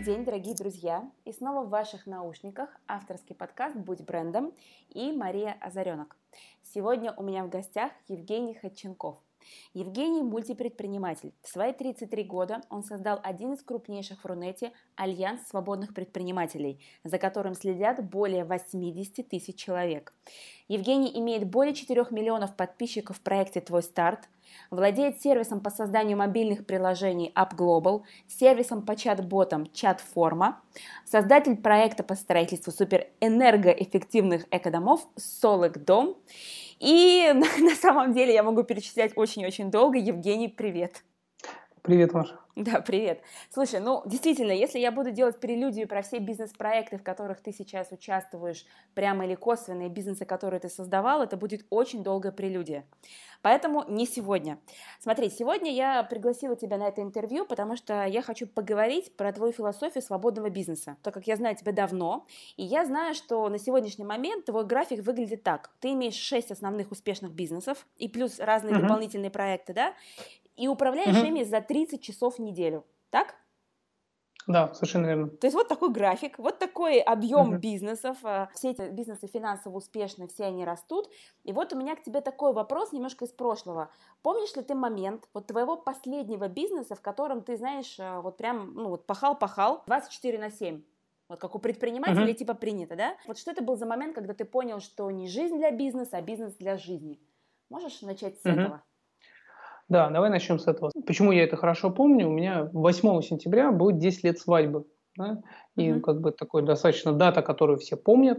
день, дорогие друзья! И снова в ваших наушниках авторский подкаст «Будь брендом» и Мария Озаренок. Сегодня у меня в гостях Евгений Ходченков – Евгений – мультипредприниматель. В свои 33 года он создал один из крупнейших в Рунете – Альянс свободных предпринимателей, за которым следят более 80 тысяч человек. Евгений имеет более 4 миллионов подписчиков в проекте «Твой старт», владеет сервисом по созданию мобильных приложений App Global, сервисом по чат-ботам Чат-форма, создатель проекта по строительству суперэнергоэффективных экодомов Солик Дом – и на самом деле я могу перечислять очень-очень долго. Евгений, привет. Привет, Маша. Да, привет. Слушай, ну, действительно, если я буду делать прелюдию про все бизнес-проекты, в которых ты сейчас участвуешь, прямо или косвенные бизнесы, которые ты создавал, это будет очень долгая прелюдия. Поэтому не сегодня. Смотри, сегодня я пригласила тебя на это интервью, потому что я хочу поговорить про твою философию свободного бизнеса, так как я знаю тебя давно, и я знаю, что на сегодняшний момент твой график выглядит так. Ты имеешь шесть основных успешных бизнесов и плюс разные uh-huh. дополнительные проекты, да, и управляешь uh-huh. ими за 30 часов в неделю. Так? Да, совершенно верно. То есть вот такой график, вот такой объем uh-huh. бизнесов. А, все эти бизнесы финансово успешны, все они растут. И вот у меня к тебе такой вопрос немножко из прошлого. Помнишь ли ты момент вот твоего последнего бизнеса, в котором ты, знаешь, а, вот прям, ну вот пахал-пахал 24 на 7? Вот как у предпринимателей uh-huh. типа принято, да? Вот что это был за момент, когда ты понял, что не жизнь для бизнеса, а бизнес для жизни? Можешь начать с uh-huh. этого? Да, давай начнем с этого. Почему я это хорошо помню? У меня 8 сентября будет 10 лет свадьбы. Да? И mm-hmm. как бы такой достаточно дата, которую все помнят.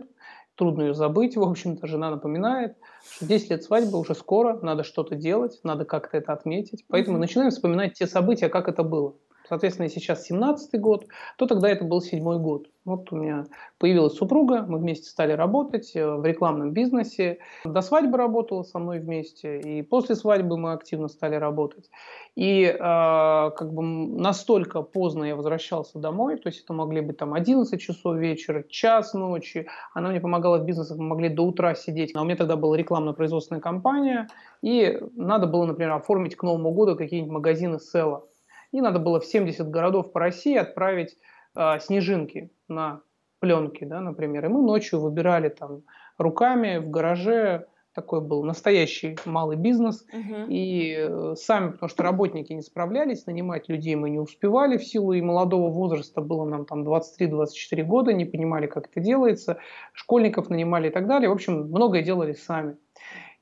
Трудно ее забыть, в общем-то, жена напоминает, что 10 лет свадьбы уже скоро, надо что-то делать, надо как-то это отметить. Поэтому mm-hmm. начинаем вспоминать те события, как это было. Соответственно, если сейчас 17 год, то тогда это был седьмой год. Вот у меня появилась супруга, мы вместе стали работать э, в рекламном бизнесе. До свадьбы работала со мной вместе, и после свадьбы мы активно стали работать. И э, как бы настолько поздно я возвращался домой, то есть это могли быть там 11 часов вечера, час ночи. Она мне помогала в бизнесе, мы могли до утра сидеть. А у меня тогда была рекламно-производственная компания, и надо было, например, оформить к Новому году какие-нибудь магазины села. И надо было в 70 городов по России отправить э, снежинки на пленке, да, например. И мы ночью выбирали там руками в гараже. Такой был настоящий малый бизнес. Uh-huh. И э, сами, потому что работники не справлялись, нанимать людей мы не успевали в силу и молодого возраста. Было нам там 23-24 года, не понимали, как это делается. Школьников нанимали и так далее. В общем, многое делали сами.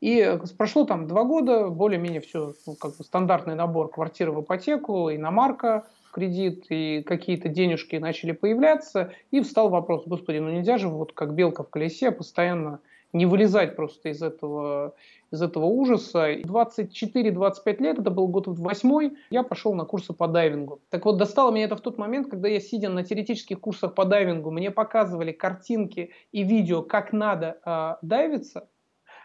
И э, прошло там два года, более-менее все, ну, как бы стандартный набор квартиры в ипотеку, иномарка, кредит, и какие-то денежки начали появляться, и встал вопрос, господи, ну нельзя же вот как белка в колесе постоянно не вылезать просто из этого, из этого ужаса. 24-25 лет, это был год восьмой, я пошел на курсы по дайвингу. Так вот, достало меня это в тот момент, когда я, сидя на теоретических курсах по дайвингу, мне показывали картинки и видео, как надо э, дайвиться,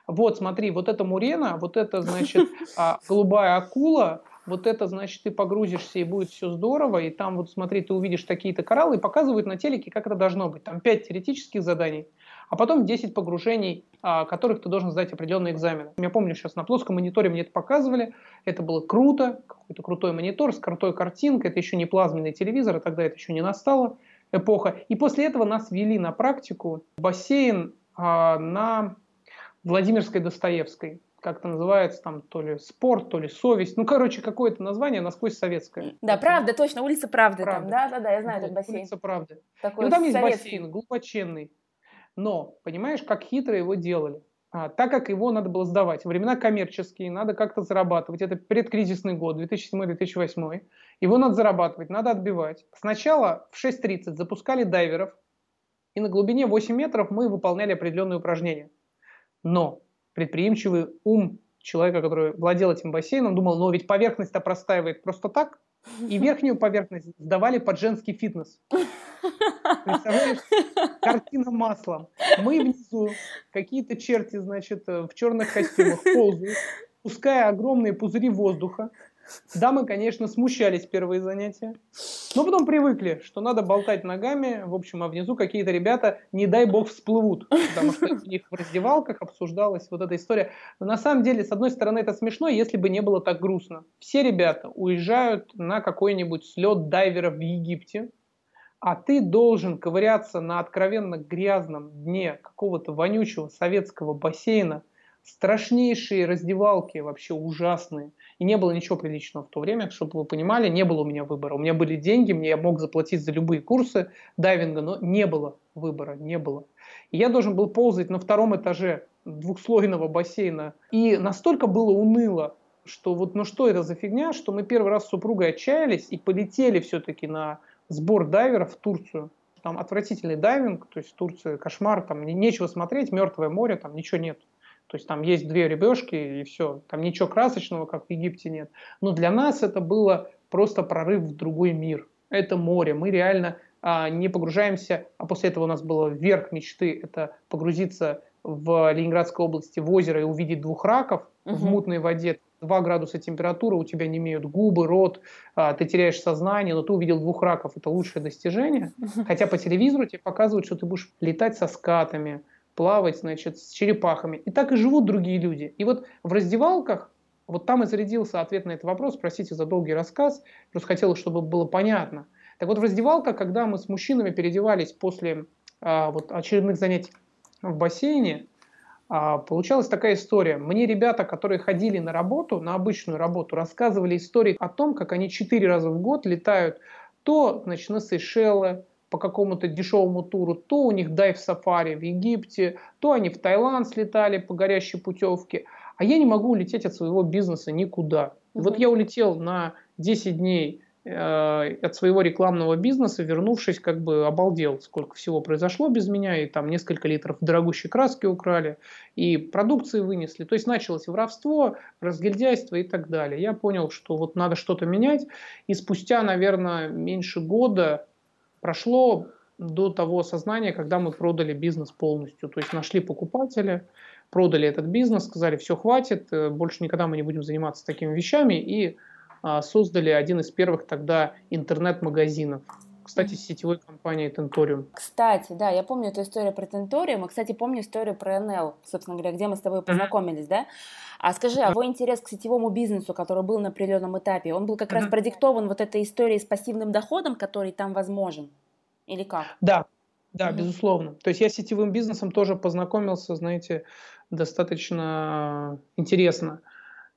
вот смотри, вот это мурена, вот это, значит, а, голубая акула, вот это, значит, ты погрузишься и будет все здорово, и там вот смотри, ты увидишь такие-то кораллы, и показывают на телеке, как это должно быть. Там 5 теоретических заданий, а потом 10 погружений, а, которых ты должен сдать определенные экзамены. Я помню, сейчас на плоском мониторе мне это показывали, это было круто, какой-то крутой монитор с крутой картинкой, это еще не плазменный телевизор, а тогда это еще не настала эпоха. И после этого нас вели на практику в бассейн а, на Владимирской Достоевской. Как это называется, там то ли спорт, то ли совесть. Ну, короче, какое-то название насквозь советское. Да, правда, точно, улица Правды, правды. там. Да, да, да, я знаю вот, этот бассейн. Улица Правды. Такой ну, там советский. есть бассейн, глубоченный. Но, понимаешь, как хитро его делали. А, так как его надо было сдавать. Времена коммерческие, надо как-то зарабатывать. Это предкризисный год, 2007-2008. Его надо зарабатывать, надо отбивать. Сначала в 6.30 запускали дайверов, и на глубине 8 метров мы выполняли определенные упражнения. Но предприимчивый ум человека, который владел этим бассейном, думал, ну ведь поверхность-то простаивает просто так, и верхнюю поверхность сдавали под женский фитнес. Представляешь? Картина маслом. Мы внизу, какие-то черти, значит, в черных костюмах ползают, пуская огромные пузыри воздуха, Дамы, конечно, смущались первые занятия, но потом привыкли, что надо болтать ногами, в общем, а внизу какие-то ребята, не дай бог, всплывут, потому что у них в раздевалках обсуждалась вот эта история. Но на самом деле, с одной стороны, это смешно, если бы не было так грустно. Все ребята уезжают на какой-нибудь слет дайвера в Египте, а ты должен ковыряться на откровенно грязном дне какого-то вонючего советского бассейна, страшнейшие раздевалки, вообще ужасные. И не было ничего приличного в то время, чтобы вы понимали, не было у меня выбора. У меня были деньги, мне я мог заплатить за любые курсы дайвинга, но не было выбора, не было. И я должен был ползать на втором этаже двухслойного бассейна. И настолько было уныло, что вот ну что это за фигня, что мы первый раз с супругой отчаялись и полетели все-таки на сбор дайверов в Турцию. Там отвратительный дайвинг, то есть в Турции кошмар, там нечего смотреть, мертвое море, там ничего нет. То есть там есть две рыбешки и все. Там ничего красочного, как в Египте, нет. Но для нас это было просто прорыв в другой мир. Это море. Мы реально а, не погружаемся, а после этого у нас было верх мечты, это погрузиться в Ленинградской области в озеро и увидеть двух раков угу. в мутной воде. 2 градуса температуры, у тебя не имеют губы, рот, а, ты теряешь сознание, но ты увидел двух раков, это лучшее достижение. Хотя по телевизору тебе показывают, что ты будешь летать со скатами, плавать, значит, с черепахами. И так и живут другие люди. И вот в раздевалках, вот там и зарядился ответ на этот вопрос, простите за долгий рассказ, просто хотелось, чтобы было понятно. Так вот в раздевалках, когда мы с мужчинами переодевались после а, вот очередных занятий в бассейне, а, получалась такая история. Мне ребята, которые ходили на работу, на обычную работу, рассказывали истории о том, как они четыре раза в год летают то значит, на Сейшелы, по какому-то дешевому туру, то у них дайв-сафари в Египте, то они в Таиланд слетали по горящей путевке. А я не могу улететь от своего бизнеса никуда. Угу. Вот я улетел на 10 дней Э, от своего рекламного бизнеса, вернувшись, как бы обалдел, сколько всего произошло без меня, и там несколько литров дорогущей краски украли, и продукции вынесли. То есть началось воровство, разгильдяйство и так далее. Я понял, что вот надо что-то менять, и спустя, наверное, меньше года прошло до того сознания, когда мы продали бизнес полностью. То есть нашли покупателя, продали этот бизнес, сказали, все, хватит, э, больше никогда мы не будем заниматься такими вещами, и а, создали один из первых тогда интернет-магазинов. Кстати, сетевой компании Tentorium. Кстати, да, я помню эту историю про Tentorium, и, кстати, помню историю про NL, собственно говоря, где мы с тобой познакомились, mm-hmm. да? А скажи, а твой интерес к сетевому бизнесу, который был на определенном этапе, он был как mm-hmm. раз продиктован вот этой историей с пассивным доходом, который там возможен? Или как? Да, да, mm-hmm. безусловно. То есть я с сетевым бизнесом тоже познакомился, знаете, достаточно интересно.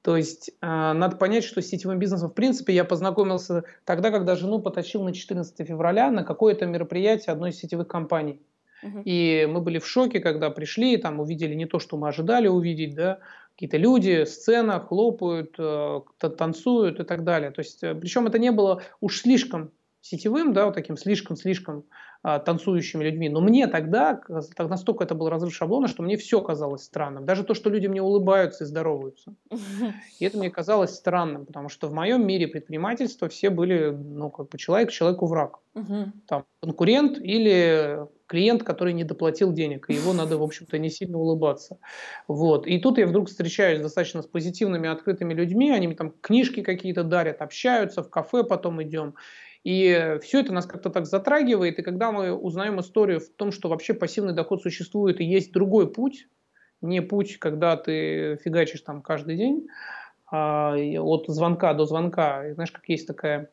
То есть э, надо понять, что с сетевым бизнесом, в принципе, я познакомился тогда, когда жену потащил на 14 февраля на какое-то мероприятие одной из сетевых компаний. Uh-huh. И мы были в шоке, когда пришли, там увидели не то, что мы ожидали увидеть, да, какие-то люди, сцена, хлопают, э, танцуют и так далее. То есть, э, причем это не было уж слишком сетевым, да, вот таким слишком-слишком танцующими людьми. Но мне тогда, так настолько это был разрыв шаблона, что мне все казалось странным. Даже то, что люди мне улыбаются и здороваются. И это мне казалось странным, потому что в моем мире предпринимательства все были, ну, как бы человек человеку враг. Там конкурент или клиент, который не доплатил денег, и его надо, в общем-то, не сильно улыбаться. Вот. И тут я вдруг встречаюсь достаточно с позитивными, открытыми людьми, они мне там книжки какие-то дарят, общаются, в кафе потом идем. И все это нас как-то так затрагивает, и когда мы узнаем историю в том, что вообще пассивный доход существует и есть другой путь, не путь, когда ты фигачишь там каждый день, а от звонка до звонка. И знаешь, как есть такая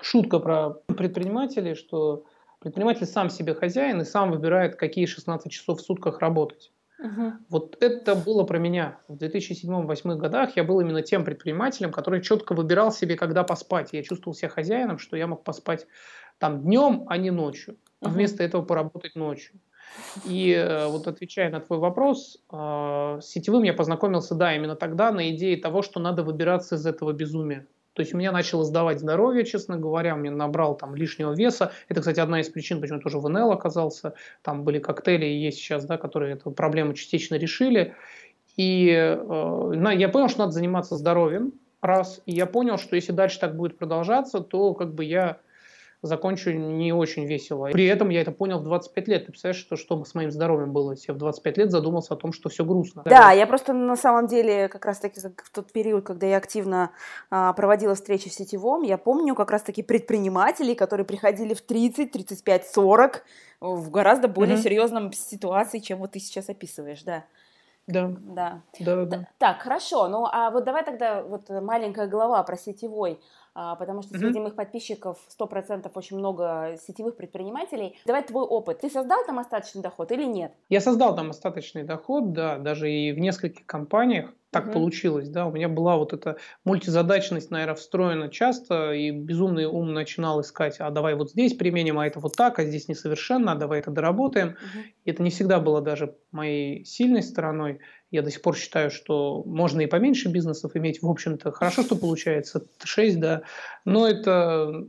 шутка про предпринимателей, что предприниматель сам себе хозяин и сам выбирает, какие 16 часов в сутках работать. Угу. Вот это было про меня. В 2007-2008 годах я был именно тем предпринимателем, который четко выбирал себе, когда поспать. Я чувствовал себя хозяином, что я мог поспать там днем, а не ночью. А угу. вместо этого поработать ночью. И э, вот отвечая на твой вопрос, э, с сетевым я познакомился, да, именно тогда на идее того, что надо выбираться из этого безумия. То есть у меня начало сдавать здоровье, честно говоря, мне набрал там лишнего веса. Это, кстати, одна из причин, почему тоже в НЛ оказался. Там были коктейли и есть сейчас, да, которые эту проблему частично решили. И э, я понял, что надо заниматься здоровьем, раз. И я понял, что если дальше так будет продолжаться, то как бы я закончу не очень весело. При этом я это понял в 25 лет. Ты представляешь, что, что с моим здоровьем было? Я в 25 лет задумался о том, что все грустно. Да, я просто на самом деле как раз-таки в тот период, когда я активно а, проводила встречи в сетевом, я помню как раз-таки предпринимателей, которые приходили в 30, 35, 40 в гораздо более mm-hmm. серьезном ситуации, чем вот ты сейчас описываешь, да. Да. Да. Да, да. Так, хорошо. Ну, а вот давай тогда вот маленькая глава про сетевой. А, потому что среди моих подписчиков 100% очень много сетевых предпринимателей. Давай твой опыт. Ты создал там остаточный доход или нет? Я создал там остаточный доход, да, даже и в нескольких компаниях так угу. получилось, да, у меня была вот эта мультизадачность, наверное, встроена часто, и безумный ум начинал искать, а давай вот здесь применим, а это вот так, а здесь несовершенно, а давай это доработаем. Угу. И это не всегда было даже моей сильной стороной. Я до сих пор считаю, что можно и поменьше бизнесов иметь, в общем-то, хорошо, что получается 6, да, но это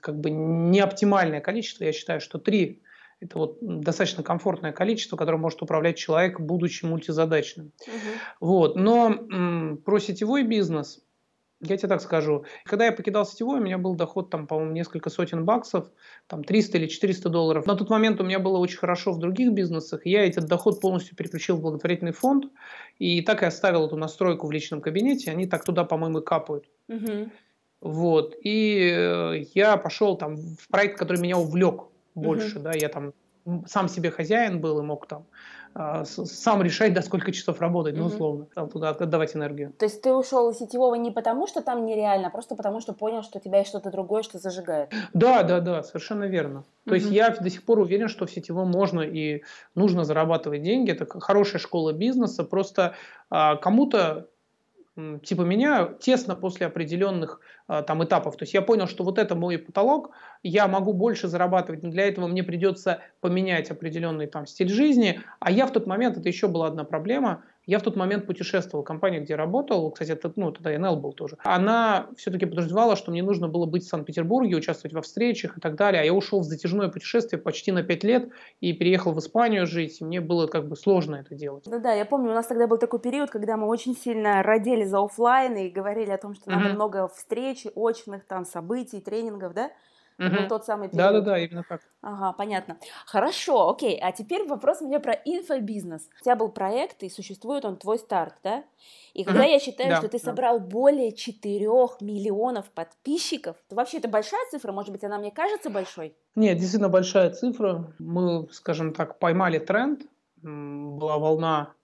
как бы не оптимальное количество, я считаю, что 3 это вот достаточно комфортное количество, которое может управлять человек, будучи мультизадачным. Угу. Вот. Но м, про сетевой бизнес, я тебе так скажу, когда я покидал сетевой, у меня был доход, там, по-моему, несколько сотен баксов, там 300 или 400 долларов. На тот момент у меня было очень хорошо в других бизнесах, я этот доход полностью переключил в благотворительный фонд, и так и оставил эту настройку в личном кабинете, они так туда, по-моему, и капают. Угу. Вот, и э, я пошел там в проект, который меня увлек больше, угу. да, я там сам себе хозяин был и мог там э, сам решать, до сколько часов работать, ну, условно, там туда отдавать энергию. То есть ты ушел из сетевого не потому, что там нереально, а просто потому, что понял, что у тебя есть что-то другое, что зажигает? Да, да, да, совершенно верно. То есть я до сих пор уверен, что в сетевом можно и нужно зарабатывать деньги, это хорошая школа бизнеса, просто э, кому-то типа меня тесно после определенных а, там этапов. То есть я понял, что вот это мой потолок, я могу больше зарабатывать, но для этого мне придется поменять определенный там стиль жизни. А я в тот момент, это еще была одна проблема, я в тот момент путешествовал. Компания, где работал, кстати, это, ну, тогда НЛ был тоже, она все-таки подразумевала, что мне нужно было быть в Санкт-Петербурге, участвовать во встречах и так далее. А я ушел в затяжное путешествие почти на 5 лет и переехал в Испанию жить. И мне было как бы сложно это делать. Да-да, я помню, у нас тогда был такой период, когда мы очень сильно родили за офлайн и говорили о том, что mm-hmm. надо много встреч, очных там событий, тренингов, да? Это был тот самый период. Да-да-да, именно так. Ага, понятно. Хорошо, окей. А теперь вопрос у меня про инфобизнес. У тебя был проект, и существует он твой старт, да? И когда я считаю, да, что ты да. собрал более 4 миллионов подписчиков, то вообще это большая цифра? Может быть, она мне кажется большой? Нет, действительно большая цифра. Мы, скажем так, поймали тренд. Была волна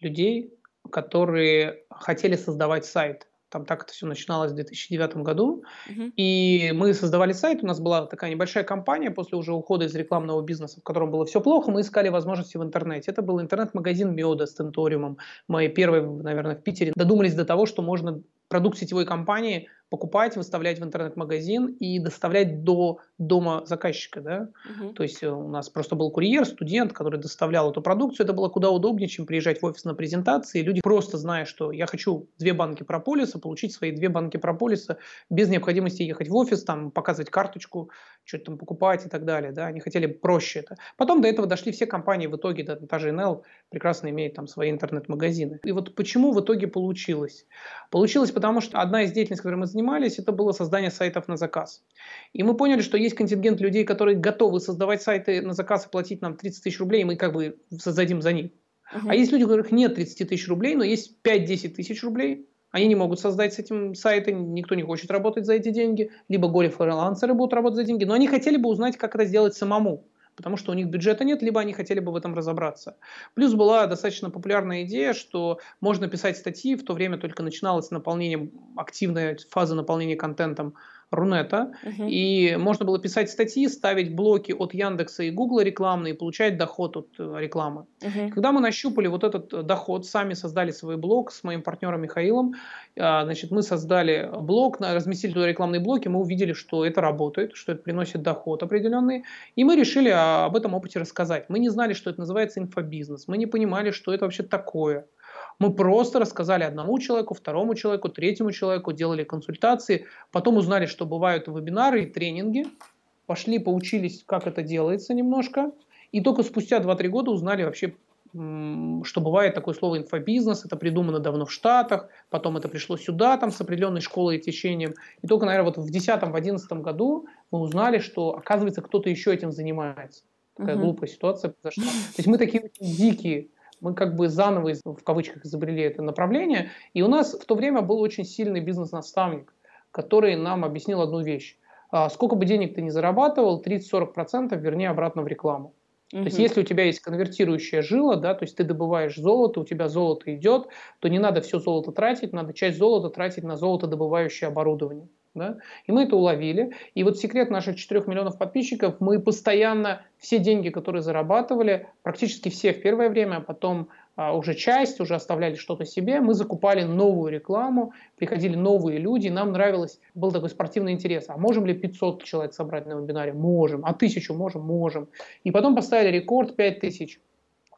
людей, которые хотели создавать сайт там так это все начиналось в 2009 году. Uh-huh. И мы создавали сайт, у нас была такая небольшая компания после уже ухода из рекламного бизнеса, в котором было все плохо, мы искали возможности в интернете. Это был интернет-магазин Меда с Тенториумом. Мы первые, наверное, в Питере додумались до того, что можно продукт сетевой компании покупать, выставлять в интернет-магазин и доставлять до дома заказчика, да. Угу. То есть э, у нас просто был курьер, студент, который доставлял эту продукцию. Это было куда удобнее, чем приезжать в офис на презентации. Люди просто зная, что я хочу две банки прополиса, получить свои две банки прополиса без необходимости ехать в офис, там показывать карточку, что-то там покупать и так далее, да. Они хотели проще это. Потом до этого дошли все компании в итоге, да, та же NL прекрасно имеет там свои интернет-магазины. И вот почему в итоге получилось? Получилось потому, что одна из деятельностей, которой мы занимались, это было создание сайтов на заказ. И мы поняли, что есть контингент людей, которые готовы создавать сайты на заказ и платить нам 30 тысяч рублей, и мы как бы создадим за них. Uh-huh. А есть люди, у которых нет 30 тысяч рублей, но есть 5-10 тысяч рублей, они не могут создать с этим сайты, никто не хочет работать за эти деньги, либо горе-фрилансеры будут работать за деньги, но они хотели бы узнать, как это сделать самому потому что у них бюджета нет, либо они хотели бы в этом разобраться. Плюс была достаточно популярная идея, что можно писать статьи, в то время только начиналось наполнение, активная фаза наполнения контентом Рунета, угу. и можно было писать статьи, ставить блоки от Яндекса и Гугла рекламные и получать доход от э, рекламы. Угу. Когда мы нащупали вот этот э, доход, сами создали свой блог с моим партнером Михаилом, а, значит, мы создали блог, разместили туда рекламные блоки, мы увидели, что это работает, что это приносит доход определенный, и мы решили об этом опыте рассказать. Мы не знали, что это называется инфобизнес, мы не понимали, что это вообще такое. Мы просто рассказали одному человеку, второму человеку, третьему человеку, делали консультации, потом узнали, что бывают вебинары и тренинги, пошли, поучились, как это делается немножко, и только спустя 2-3 года узнали вообще, что бывает такое слово инфобизнес, это придумано давно в Штатах, потом это пришло сюда там с определенной школой и течением. И только, наверное, вот в 2010-2011 году мы узнали, что, оказывается, кто-то еще этим занимается. Такая uh-huh. глупая ситуация произошла. То есть мы такие дикие мы как бы заново, в кавычках, изобрели это направление. И у нас в то время был очень сильный бизнес-наставник, который нам объяснил одну вещь. А, сколько бы денег ты ни зарабатывал, 30-40% верни обратно в рекламу. То есть, если у тебя есть конвертирующая жила, да, то есть ты добываешь золото, у тебя золото идет, то не надо все золото тратить, надо часть золота тратить на золотодобывающее оборудование. Да? И мы это уловили. И вот секрет наших 4 миллионов подписчиков, мы постоянно все деньги, которые зарабатывали, практически все в первое время, а потом а, уже часть, уже оставляли что-то себе, мы закупали новую рекламу, приходили новые люди, нам нравилось, был такой спортивный интерес, а можем ли 500 человек собрать на вебинаре? Можем. А тысячу можем? Можем. И потом поставили рекорд 5000.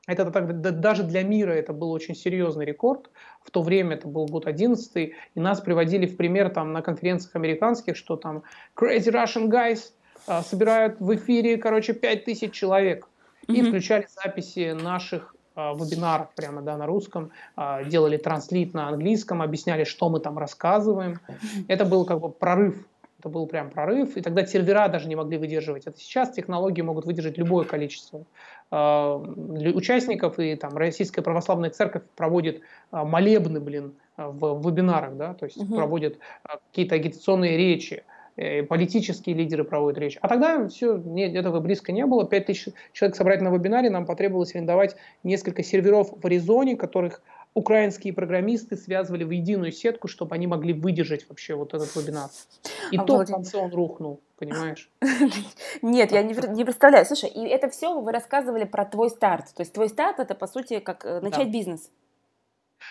Это так, даже для мира это был очень серьезный рекорд. В то время это был год 11 и нас приводили в пример там на конференциях американских, что там Crazy Russian Guys а, собирают в эфире, короче, 5000 человек. И включали записи наших а, вебинаров прямо да, на русском, а, делали транслит на английском, объясняли, что мы там рассказываем. Это был как бы прорыв это был прям прорыв, и тогда сервера даже не могли выдерживать. Это сейчас технологии могут выдержать любое количество участников, и там Российская Православная Церковь проводит э, молебны, блин, в, в вебинарах, да, то есть угу. проводит какие-то агитационные речи, э, политические лидеры проводят речь. А тогда все, нет, этого близко не было. 5000 человек собрать на вебинаре, нам потребовалось арендовать несколько серверов в Аризоне, которых украинские программисты связывали в единую сетку, чтобы они могли выдержать вообще вот этот вебинар. И Обалденно. то в конце он рухнул, понимаешь? Нет, я не, не представляю. Слушай, и это все вы рассказывали про твой старт. То есть твой старт это по сути как э, начать да. бизнес.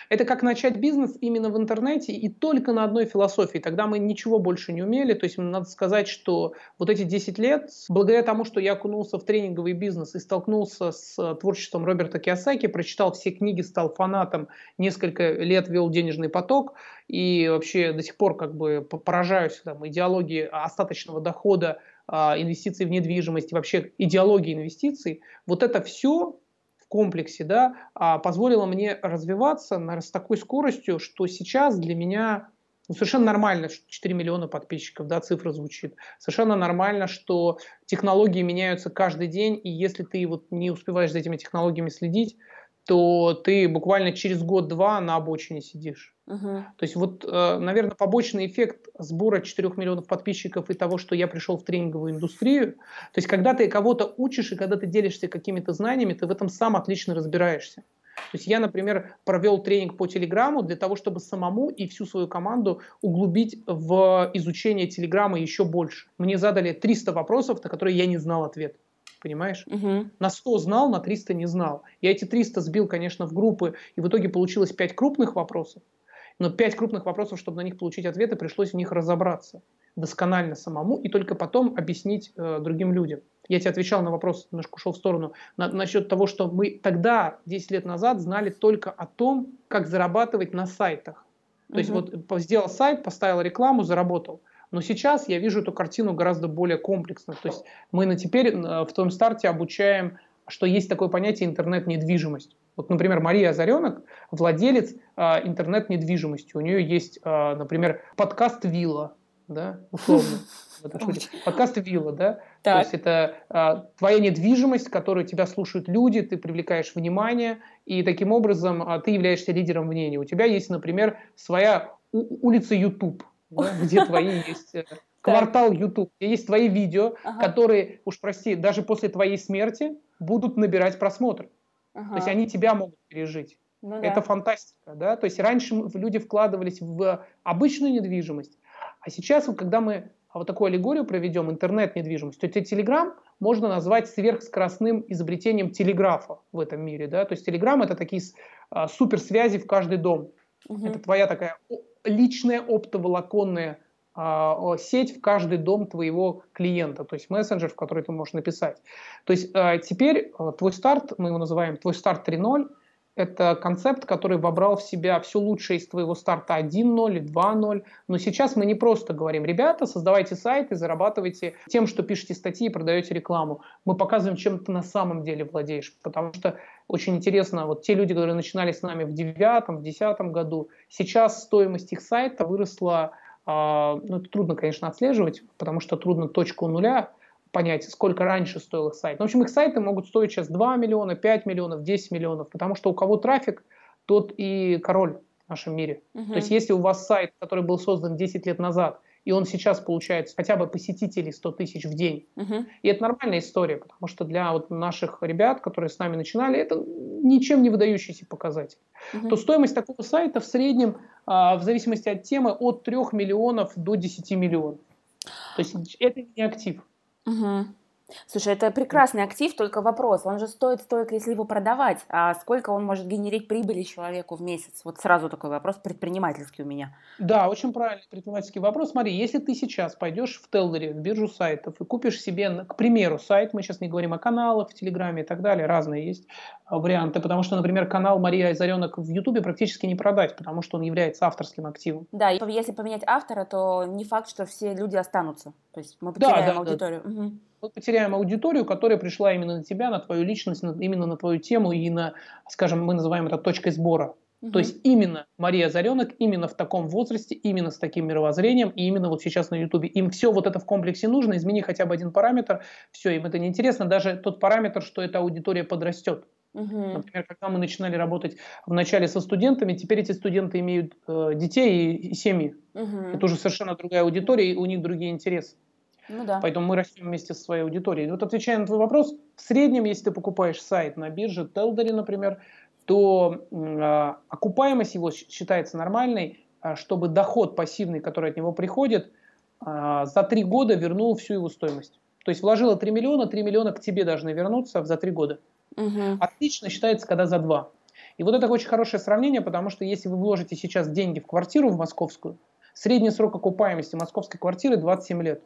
Это как начать бизнес именно в интернете и только на одной философии. Тогда мы ничего больше не умели. То есть надо сказать, что вот эти 10 лет, благодаря тому, что я окунулся в тренинговый бизнес и столкнулся с творчеством Роберта Киосаки, прочитал все книги, стал фанатом, несколько лет вел денежный поток и вообще до сих пор как бы поражаюсь там, идеологии остаточного дохода, а, инвестиций в недвижимость, вообще идеологии инвестиций. Вот это все комплексе, да, а позволило мне развиваться на, с такой скоростью, что сейчас для меня ну, совершенно нормально, что 4 миллиона подписчиков, да, цифра звучит. Совершенно нормально, что технологии меняются каждый день, и если ты вот не успеваешь за этими технологиями следить, то ты буквально через год-два на обочине сидишь. Угу. То есть вот, э, наверное, побочный эффект сбора 4 миллионов подписчиков и того, что я пришел в тренинговую индустрию, то есть когда ты кого-то учишь и когда ты делишься какими-то знаниями, ты в этом сам отлично разбираешься. То есть я, например, провел тренинг по Телеграму для того, чтобы самому и всю свою команду углубить в изучение Телеграма еще больше. Мне задали 300 вопросов, на которые я не знал ответ понимаешь? Угу. На 100 знал, на 300 не знал. Я эти 300 сбил, конечно, в группы, и в итоге получилось 5 крупных вопросов. Но 5 крупных вопросов, чтобы на них получить ответы, пришлось в них разобраться досконально самому и только потом объяснить э, другим людям. Я тебе отвечал на вопрос, немножко ушел в сторону, на, насчет того, что мы тогда, 10 лет назад, знали только о том, как зарабатывать на сайтах. То угу. есть вот сделал сайт, поставил рекламу, заработал. Но сейчас я вижу эту картину гораздо более комплексно. То есть мы на теперь э, в том старте обучаем, что есть такое понятие интернет-недвижимость. Вот, например, Мария Озаренок владелец э, интернет-недвижимости. У нее есть, э, например, подкаст «Вилла», да, условно. Подкаст «Вилла», да? То есть это а, твоя недвижимость, которую тебя слушают люди, ты привлекаешь внимание, и таким образом а, ты являешься лидером мнения. У тебя есть, например, своя улица YouTube, да, где твои есть э, квартал YouTube, где есть твои видео, ага. которые, уж прости, даже после твоей смерти будут набирать просмотры. Ага. То есть они тебя могут пережить. Ну, Это да. фантастика, да. То есть раньше люди вкладывались в обычную недвижимость, а сейчас, когда мы вот такую аллегорию проведем, интернет-недвижимость, то Телеграм можно назвать сверхскоростным изобретением телеграфа в этом мире. Да? То есть Телеграм это такие а, суперсвязи в каждый дом. Угу. Это твоя такая личная оптоволоконная сеть в каждый дом твоего клиента, то есть мессенджер, в который ты можешь написать. То есть а, теперь а, твой старт, мы его называем твой старт 3.0, это концепт, который вобрал в себя все лучшее из твоего старта 1.0, 2.0. Но сейчас мы не просто говорим, ребята, создавайте сайты, зарабатывайте тем, что пишете статьи и продаете рекламу. Мы показываем, чем ты на самом деле владеешь. Потому что очень интересно, вот те люди, которые начинали с нами в девятом, в десятом году, сейчас стоимость их сайта выросла, э, ну это трудно, конечно, отслеживать, потому что трудно точку нуля понять, сколько раньше стоил их сайт. Ну, в общем, их сайты могут стоить сейчас 2 миллиона, 5 миллионов, 10 миллионов, потому что у кого трафик, тот и король в нашем мире. Угу. То есть если у вас сайт, который был создан 10 лет назад, и он сейчас получает хотя бы посетителей 100 тысяч в день. Мгм. И это нормальная история, потому что для вот наших ребят, которые с нами начинали, это ничем не выдающийся показатель. Мгм. То стоимость такого сайта в среднем, а, в зависимости от темы, от 3 миллионов до 10 миллионов. То есть это не актив. Мгм. Слушай, это прекрасный актив, только вопрос, он же стоит столько, если его продавать, а сколько он может генерить прибыли человеку в месяц? Вот сразу такой вопрос предпринимательский у меня. Да, очень правильный предпринимательский вопрос. Смотри, если ты сейчас пойдешь в Телдере, в биржу сайтов, и купишь себе, к примеру, сайт, мы сейчас не говорим о каналах в Телеграме и так далее, разные есть а, варианты, потому что, например, канал Мария Озаренок в Ютубе практически не продать, потому что он является авторским активом. Да, если поменять автора, то не факт, что все люди останутся. То есть мы Да, потеряем да, да. аудиторию. Мгм. Мы потеряем аудиторию, которая пришла именно на тебя, на твою личность, на- именно на твою тему и на, скажем, мы называем это точкой сбора. Мгм. То есть именно Мария Озаренок, именно в таком возрасте, именно с таким мировоззрением, и именно вот сейчас на Ютубе. Им все вот это в комплексе нужно, измени хотя бы один параметр, все, им это не интересно, даже тот параметр, что эта аудитория подрастет. Мгм. Например, когда мы начинали работать вначале со студентами, теперь эти студенты имеют э, детей и, и семьи. Мгм. Это уже совершенно другая аудитория, и у них другие интересы. Ну да. Поэтому мы растем вместе со своей аудиторией. И Вот отвечая на твой вопрос, в среднем, если ты покупаешь сайт на бирже Телдери, например, то а, окупаемость его считается нормальной, а, чтобы доход пассивный, который от него приходит, а, за три года вернул всю его стоимость. То есть вложила 3 миллиона, 3 миллиона к тебе должны вернуться за три года. Мгм. Отлично считается, когда за два. И вот это очень хорошее сравнение, потому что если вы вложите сейчас деньги в квартиру в московскую, средний срок окупаемости московской квартиры 27 лет.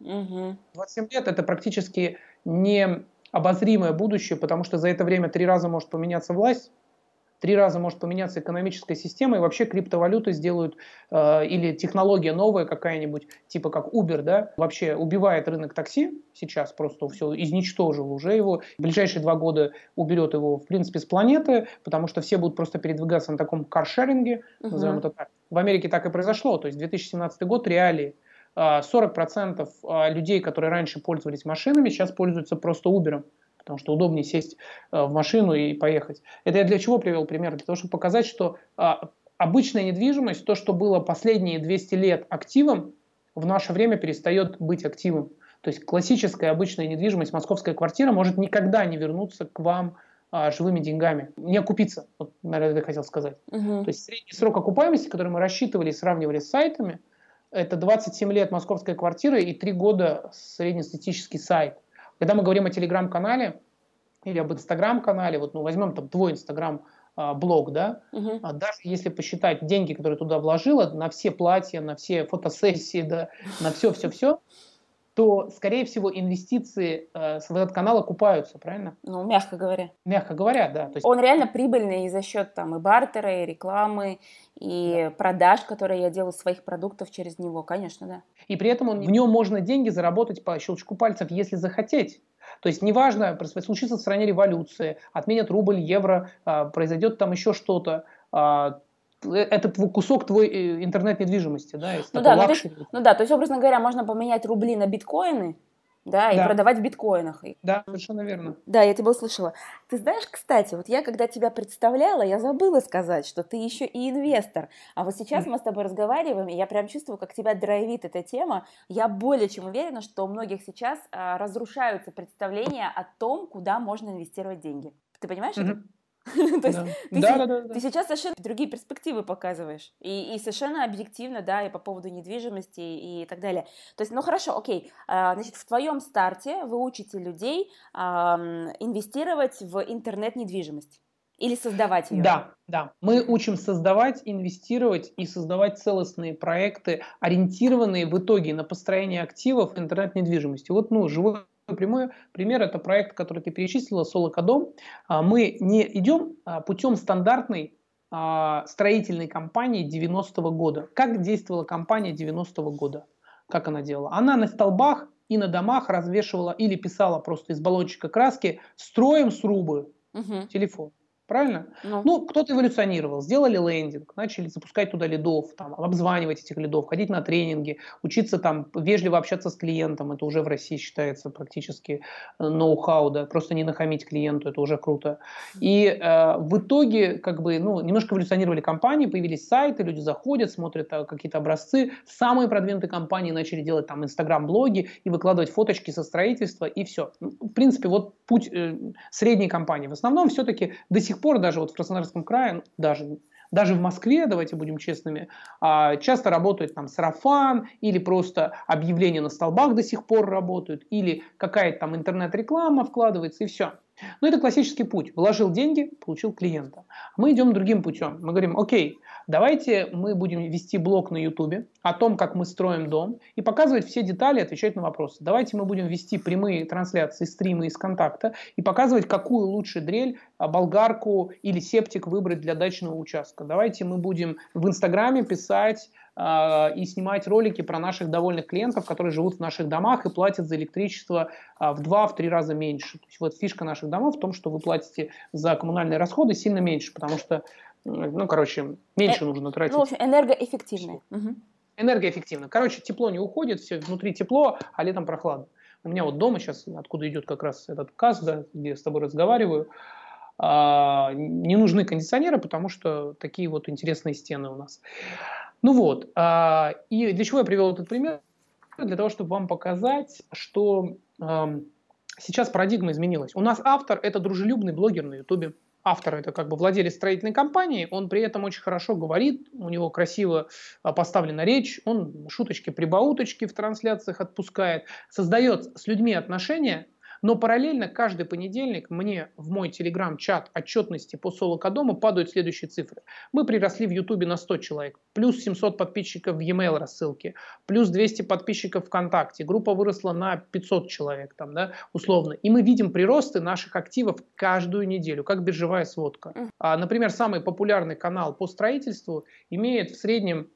Мгм. 27 лет это практически не обозримое будущее, потому что за это время три раза может поменяться власть, три раза может поменяться экономическая система, и вообще криптовалюты сделают, э, или технология новая какая-нибудь, типа как Uber, да, вообще убивает рынок такси сейчас, просто все изничтожил уже его. В ближайшие два года уберет его, в принципе, с планеты, потому что все будут просто передвигаться на таком каршеринге, Мгм. назовем это так. В Америке так и произошло, то есть 2017 год реалии. А, 40% а, людей, которые раньше пользовались машинами, сейчас пользуются просто Uber, потому что удобнее сесть а, в машину и поехать. Это я для чего привел пример? Для того, чтобы показать, что а, обычная недвижимость, то, что было последние 200 лет активом, в наше время перестает быть активом. То есть классическая обычная недвижимость, московская квартира может никогда не вернуться к вам а, живыми деньгами, не окупиться, вот, наверное, я хотел сказать. Мгм. То есть средний срок окупаемости, который мы рассчитывали и сравнивали с сайтами, это 27 лет московской квартиры и 3 года среднестатистический сайт. Когда мы говорим о телеграм-канале или об инстаграм-канале, вот ну, возьмем там твой инстаграм-блог, да, Мгм. а даже если посчитать деньги, которые туда вложила, на все платья, на все фотосессии, да, на все-все-все, то, скорее всего, инвестиции э, в этот канал окупаются, правильно? Ну, мягко говоря. Мягко говоря, да. То есть Он реально прибыльный и за счет там и бартера, и рекламы, и продаж, которые я делаю своих продуктов через него, конечно, да. И при этом он, в нем можно деньги заработать по щелчку пальцев, если захотеть. То есть неважно, случится в стране революция, отменят рубль, евро, а, произойдет там еще что-то. Э, Это твой кусок твой э, интернет-недвижимости, да, Ну да, ну luxury. Ну да, то есть, образно говоря, можно поменять рубли на биткоины, да, и Да. продавать в биткоинах. Да, совершенно верно. Да, я тебя услышала. Ты знаешь, кстати, вот я когда тебя представляла, я забыла сказать, что ты еще и инвестор. А вот сейчас мы с тобой разговариваем, и я прям чувствую, как тебя драйвит эта тема. Я более чем уверена, что у многих сейчас а, разрушаются представления о том, куда можно инвестировать деньги. Ты понимаешь это? То есть ты сейчас совершенно другие перспективы показываешь. И, совершенно объективно, да, и по поводу недвижимости и так далее. То есть, ну хорошо, окей. А, Значит, в твоем старте вы учите людей инвестировать в интернет-недвижимость. Или создавать ее. Да, да. Мы учим создавать, инвестировать и создавать целостные проекты, ориентированные в итоге на построение активов интернет-недвижимости. Вот, ну, живой прямой пример – это проект, который ты перечислила, Солокодом. А, Мы не идем а, путем стандартной а, строительной компании 90-го года. Как действовала компания 90-го года? Как она делала? Она на столбах и на домах развешивала или писала просто из баллончика краски «Строим срубы» Мгм. телефон. Правильно? Ну, ну кто-то эволюционировал, сделали лендинг, начали запускать туда лидов, там, обзванивать этих лидов, ходить на тренинги, учиться там вежливо общаться с клиентом, это уже в России считается практически э, ноу-хау, да, просто не нахамить клиенту, это уже круто. И э, в итоге, как бы, ну, немножко эволюционировали компании, появились сайты, люди заходят, смотрят а, какие-то образцы, самые продвинутые компании начали делать там инстаграм-блоги и выкладывать фоточки со строительства, и все. Ну, в принципе, вот путь э, средней компании. В основном все-таки до сих пор даже вот в Краснодарском крае, даже даже в Москве, давайте будем честными, а, часто работает там сарафан или просто объявления на столбах до сих пор работают, или какая-то там интернет-реклама вкладывается, и все. Но это классический путь. Вложил деньги, получил клиента. Мы идем другим путем. Мы говорим, окей, давайте мы будем вести блог на YouTube о том, как мы строим дом, и показывать все детали, отвечать на вопросы. Давайте мы будем вести прямые трансляции, стримы из контакта и показывать, какую лучше дрель, а, болгарку или септик выбрать для дачного участка. Давайте мы будем в Инстаграме писать э, и снимать ролики про наших довольных клиентов, которые живут в наших домах и платят за электричество э, в 2-3 раза меньше. То есть вот фишка наших домов в том, что вы платите за коммунальные расходы сильно меньше, потому что, ну, короче, меньше э, нужно тратить. Ну, в общем, энергоэффективные. Угу. Энергоэффективно. Короче, тепло не уходит, все внутри тепло, а летом прохладно. У меня вот дома сейчас, откуда идет как раз этот каз, да, где я с тобой разговариваю, а, не нужны кондиционеры, потому что такие вот интересные стены у нас. Ну вот, а, и для чего я привел этот пример? Для того, чтобы вам показать, что сейчас парадигма изменилась. У нас автор – это дружелюбный блогер на Ютубе. Автор – это как бы владелец строительной компании, он при этом очень хорошо говорит, у него красиво а, поставлена речь, он шуточки-прибауточки в трансляциях отпускает, создает с людьми отношения – но параллельно каждый понедельник мне в мой телеграм-чат отчетности по соло-кодому падают следующие цифры. Мы приросли в Ютубе на 100 человек, плюс 700 подписчиков в e-mail рассылке, плюс 200 подписчиков ВКонтакте, группа выросла на 500 человек, там, да, условно. И мы видим приросты наших активов каждую неделю, как биржевая сводка. А, например, самый популярный канал по строительству имеет в среднем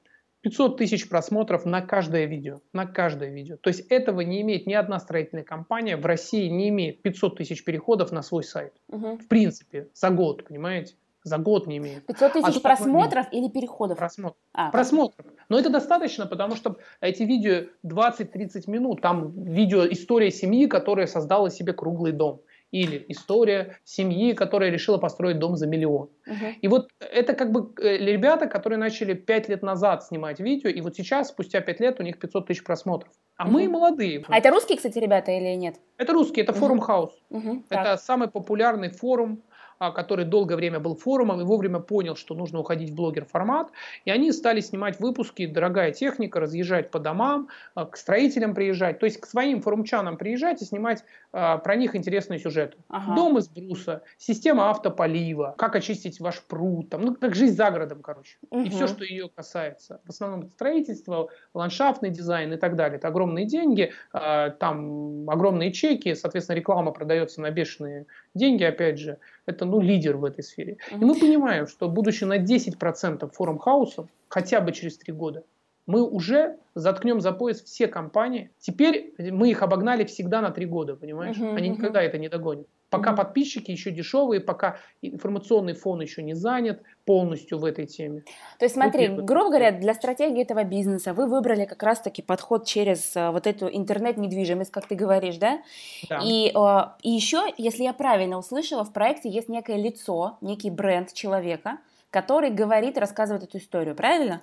500 тысяч просмотров на каждое видео. На каждое видео. То есть этого не имеет ни одна строительная компания в России не имеет 500 тысяч переходов на свой сайт. Угу. В принципе, за год, понимаете? За год не имеет. 500 тысяч а просмотров или переходов? Просмотров. А, просмотров. Но это достаточно, потому что эти видео 20-30 минут. Там видео история семьи, которая создала себе круглый дом или история семьи, которая решила построить дом за миллион. Угу. И вот это как бы э, ребята, которые начали 5 лет назад снимать видео, и вот сейчас, спустя 5 лет, у них 500 тысяч просмотров. А угу. мы молодые. А это русские, кстати, ребята или нет? Это русские, это форум Хаус. Угу. Это так. самый популярный форум который долгое время был форумом и вовремя понял, что нужно уходить в блогер-формат. И они стали снимать выпуски, дорогая техника, разъезжать по домам, а, к строителям приезжать, то есть к своим форумчанам приезжать и снимать а, про них интересные сюжеты. Ага. Дом из бруса, система автополива, как очистить ваш пруд, там, ну, как жизнь за городом, короче. Угу. И все, что ее касается. В основном строительство, ландшафтный дизайн и так далее. Это огромные деньги, там огромные чеки, соответственно, реклама продается на бешеные деньги, опять же, это ну, лидер в этой сфере. И мы понимаем, что будучи на 10% форум хаусом, хотя бы через 3 года, мы уже заткнем за пояс все компании. Теперь мы их обогнали всегда на 3 года, понимаешь? Uh-huh, Они никогда это не догонят. Пока подписчики еще дешевые, пока информационный фон еще не занят полностью в этой теме. То есть смотри, вот грубо говоря, для стратегии этого бизнеса вы выбрали как раз-таки подход через uh, вот эту интернет-недвижимость, как ты говоришь, да? Да. И, uh, и еще, если я правильно услышала, в проекте есть некое лицо, некий бренд человека, который говорит, рассказывает эту историю, правильно?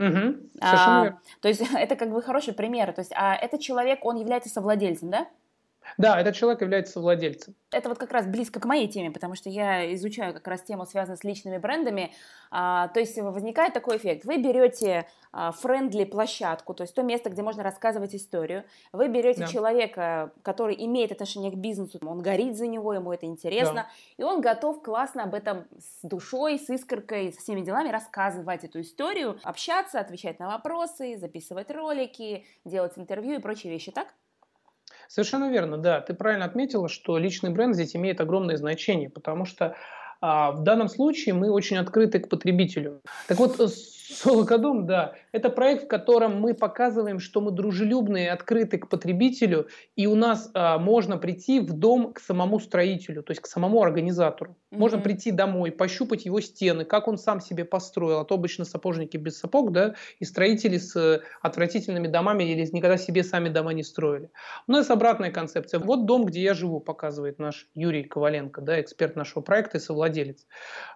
Угу, а, то есть это как бы хороший пример. То есть, а этот человек, он является совладельцем, да? Да, этот человек является владельцем. Это вот как раз близко к моей теме, потому что я изучаю как раз тему, связанную с личными брендами. А, то есть возникает такой эффект. Вы берете а, френдли площадку, то есть то место, где можно рассказывать историю. Вы берете да. человека, который имеет отношение к бизнесу, он горит за него, ему это интересно, да. и он готов классно об этом с душой, с искоркой, со всеми делами рассказывать эту историю, общаться, отвечать на вопросы, записывать ролики, делать интервью и прочие вещи, так? Совершенно верно, да. Ты правильно отметила, что личный бренд здесь имеет огромное значение, потому что а, в данном случае мы очень открыты к потребителю. Так вот, Солокодом, да. Это проект, в котором мы показываем, что мы дружелюбные, открыты к потребителю, и у нас а, можно прийти в дом к самому строителю, то есть к самому организатору. Mm-hmm. Можно прийти домой, пощупать его стены, как он сам себе построил. А то обычно сапожники без сапог, да, и строители с э, отвратительными домами или никогда себе сами дома не строили. У нас обратная концепция. Вот дом, где я живу, показывает наш Юрий Коваленко, да, эксперт нашего проекта и совладелец.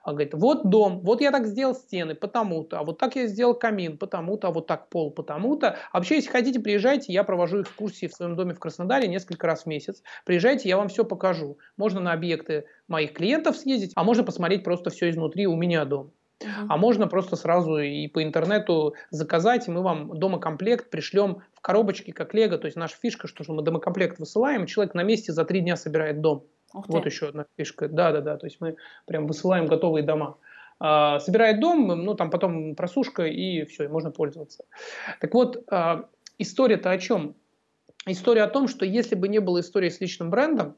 Он говорит, вот дом, вот я так сделал стены, потому-то, а вот так я сделал камин, потому-то, а вот так пол, потому-то. А вообще, если хотите, приезжайте, я провожу экскурсии в своем доме в Краснодаре несколько раз в месяц. Приезжайте, я вам все покажу. Можно на объекты моих клиентов съездить, а можно посмотреть просто все изнутри у меня дома. А можно просто сразу и по интернету заказать, и мы вам домокомплект пришлем в коробочке, как лего. То есть наша фишка, что мы домокомплект высылаем, человек на месте за три дня собирает дом. Вот еще одна фишка. Да, да, да. То есть мы прям высылаем готовые дома. А, собирает дом, ну там потом просушка и все, и можно пользоваться. Так вот, а, история-то о чем? История о том, что если бы не было истории с личным брендом,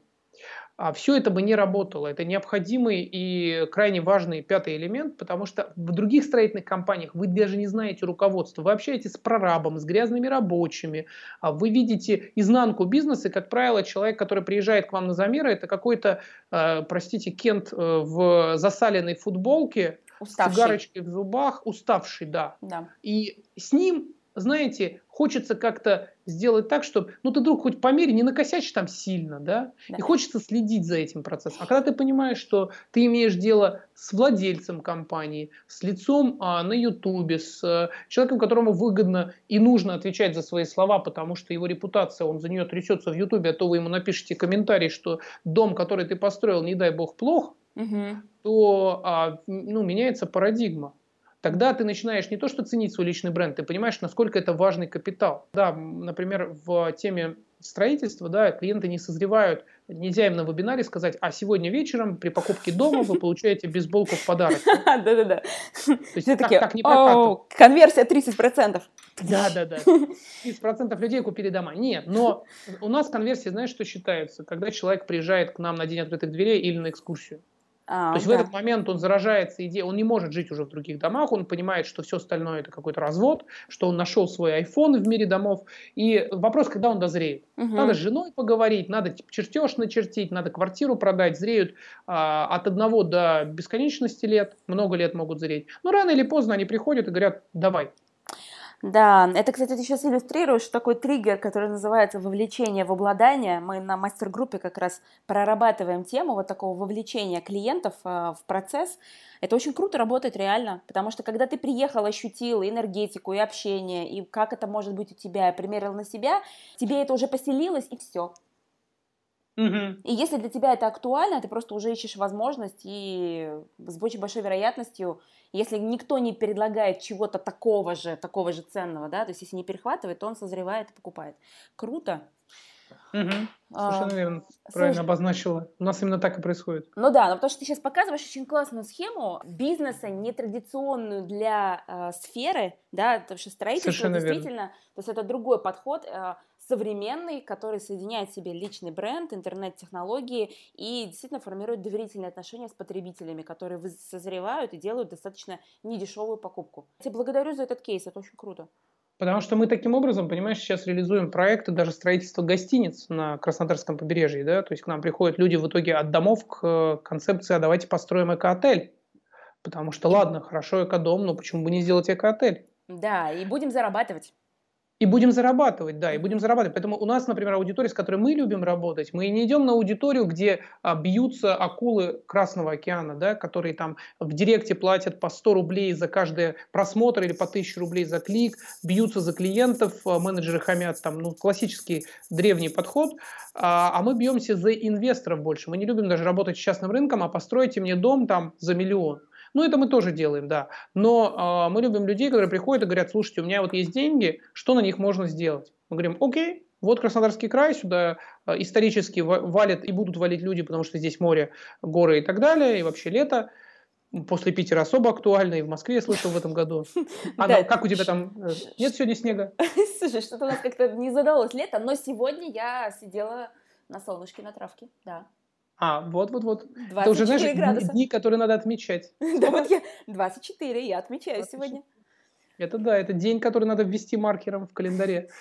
а все это бы не работало. Это необходимый и крайне важный пятый элемент, потому что в других строительных компаниях вы даже не знаете руководство. Вы общаетесь с прорабом, с грязными рабочими, а вы видите изнанку бизнеса. И, как правило, человек, который приезжает к вам на замеры, это какой-то, э, простите, Кент э, в засаленной футболке, уставший. с сигарочкой в зубах, уставший, да. да. И с ним знаете, хочется как-то сделать так, чтобы, ну, ты, друг, хоть померь, не накосячь там сильно, да? да, и хочется следить за этим процессом. А когда ты понимаешь, что ты имеешь дело с владельцем компании, с лицом а, на Ютубе, с а, человеком, которому выгодно и нужно отвечать за свои слова, потому что его репутация, он за нее трясется в Ютубе, а то вы ему напишите комментарий, что дом, который ты построил, не дай бог, плох, угу. то а, ну, меняется парадигма тогда ты начинаешь не то что ценить свой личный бренд, ты понимаешь, насколько это важный капитал. Да, например, в теме строительства, да, клиенты не созревают. Нельзя им на вебинаре сказать, а сегодня вечером при покупке дома вы получаете бейсболку в подарок. Да-да-да. То есть так, так не прокатывает. Конверсия 30%. Да-да-да. 30% людей купили дома. Нет, но у нас конверсия, знаешь, что считается? Когда человек приезжает к нам на день открытых дверей или на экскурсию. А, То есть да. в этот момент он заражается идеей, он не может жить уже в других домах, он понимает, что все остальное это какой-то развод, что он нашел свой iPhone в мире домов. И вопрос, когда он дозреет. Угу. Надо с женой поговорить, надо чертеж начертить, надо квартиру продать. Зреют а, от одного до бесконечности лет, много лет могут зреть. Но рано или поздно они приходят и говорят, давай, да, это, кстати, ты сейчас иллюстрируешь такой триггер, который называется вовлечение в обладание. Мы на мастер-группе как раз прорабатываем тему вот такого вовлечения клиентов э, в процесс. Это очень круто работает реально, потому что когда ты приехал, ощутил энергетику, и общение, и как это может быть у тебя, примерил на себя, тебе это уже поселилось, и все. Угу. И если для тебя это актуально, ты просто уже ищешь возможность и с очень большой вероятностью если никто не предлагает чего-то такого же, такого же ценного, да, то есть если не перехватывает, то он созревает и покупает. Круто. Угу. Совершенно а, верно. Правильно слушай, обозначила. У нас именно так и происходит. Ну да, но потому что ты сейчас показываешь очень классную схему бизнеса, нетрадиционную для э, сферы, да, потому что строительство Совершенно действительно, верно. то есть это другой подход. Э, современный, который соединяет в себе личный бренд, интернет-технологии и действительно формирует доверительные отношения с потребителями, которые созревают и делают достаточно недешевую покупку. Я благодарю за этот кейс, это очень круто. Потому что мы таким образом, понимаешь, сейчас реализуем проекты даже строительства гостиниц на Краснодарском побережье. Да? То есть к нам приходят люди в итоге от домов к концепции «а давайте построим эко-отель». Потому что, ладно, хорошо эко-дом, но почему бы не сделать эко-отель? Да, и будем зарабатывать. И будем зарабатывать, да, и будем зарабатывать. Поэтому у нас, например, аудитория, с которой мы любим работать, мы не идем на аудиторию, где а, бьются акулы Красного океана, да, которые там в директе платят по 100 рублей за каждый просмотр или по 1000 рублей за клик, бьются за клиентов, а, менеджеры хамят, там, ну, классический древний подход, а, а мы бьемся за инвесторов больше. Мы не любим даже работать с частным рынком, а постройте мне дом там за миллион. Ну, это мы тоже делаем, да. Но э, мы любим людей, которые приходят и говорят, слушайте, у меня вот есть деньги, что на них можно сделать? Мы говорим, окей, вот Краснодарский край, сюда э, исторически валят и будут валить люди, потому что здесь море, горы и так далее, и вообще лето. После Питера особо актуально, и в Москве я слышал в этом году. А да. как у тебя там? Э, нет сегодня снега? Слушай, что-то у нас как-то не задалось лето, но сегодня я сидела на солнышке, на травке, да. А, вот-вот-вот. Это уже, знаешь, градуса. дни, которые надо отмечать. Да, вот я 24, я отмечаю сегодня. Это да, это день, который надо ввести маркером в календаре.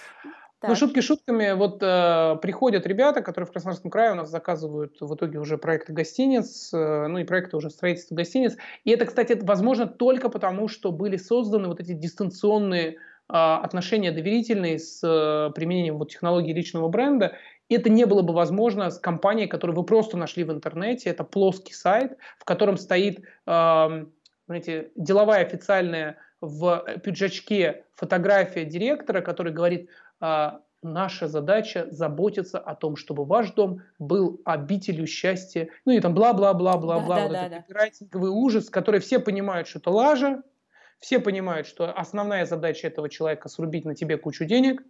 Ну, шутки шутками. Вот э, приходят ребята, которые в Краснодарском крае у нас заказывают в итоге уже проекты гостиниц, э, ну и проекты уже строительства гостиниц. И это, кстати, возможно только потому, что были созданы вот эти дистанционные э, отношения доверительные с э, применением вот технологии личного бренда. Это не было бы возможно с компанией, которую вы просто нашли в интернете. Это плоский сайт, в котором стоит, э, знаете, деловая официальная в пиджачке фотография директора, который говорит, а, наша задача заботиться о том, чтобы ваш дом был обителью счастья, ну и там бла-бла-бла-бла-бла, да, вот да, этот да. ужас, который все понимают, что это лажа, все понимают, что основная задача этого человека срубить на тебе кучу денег,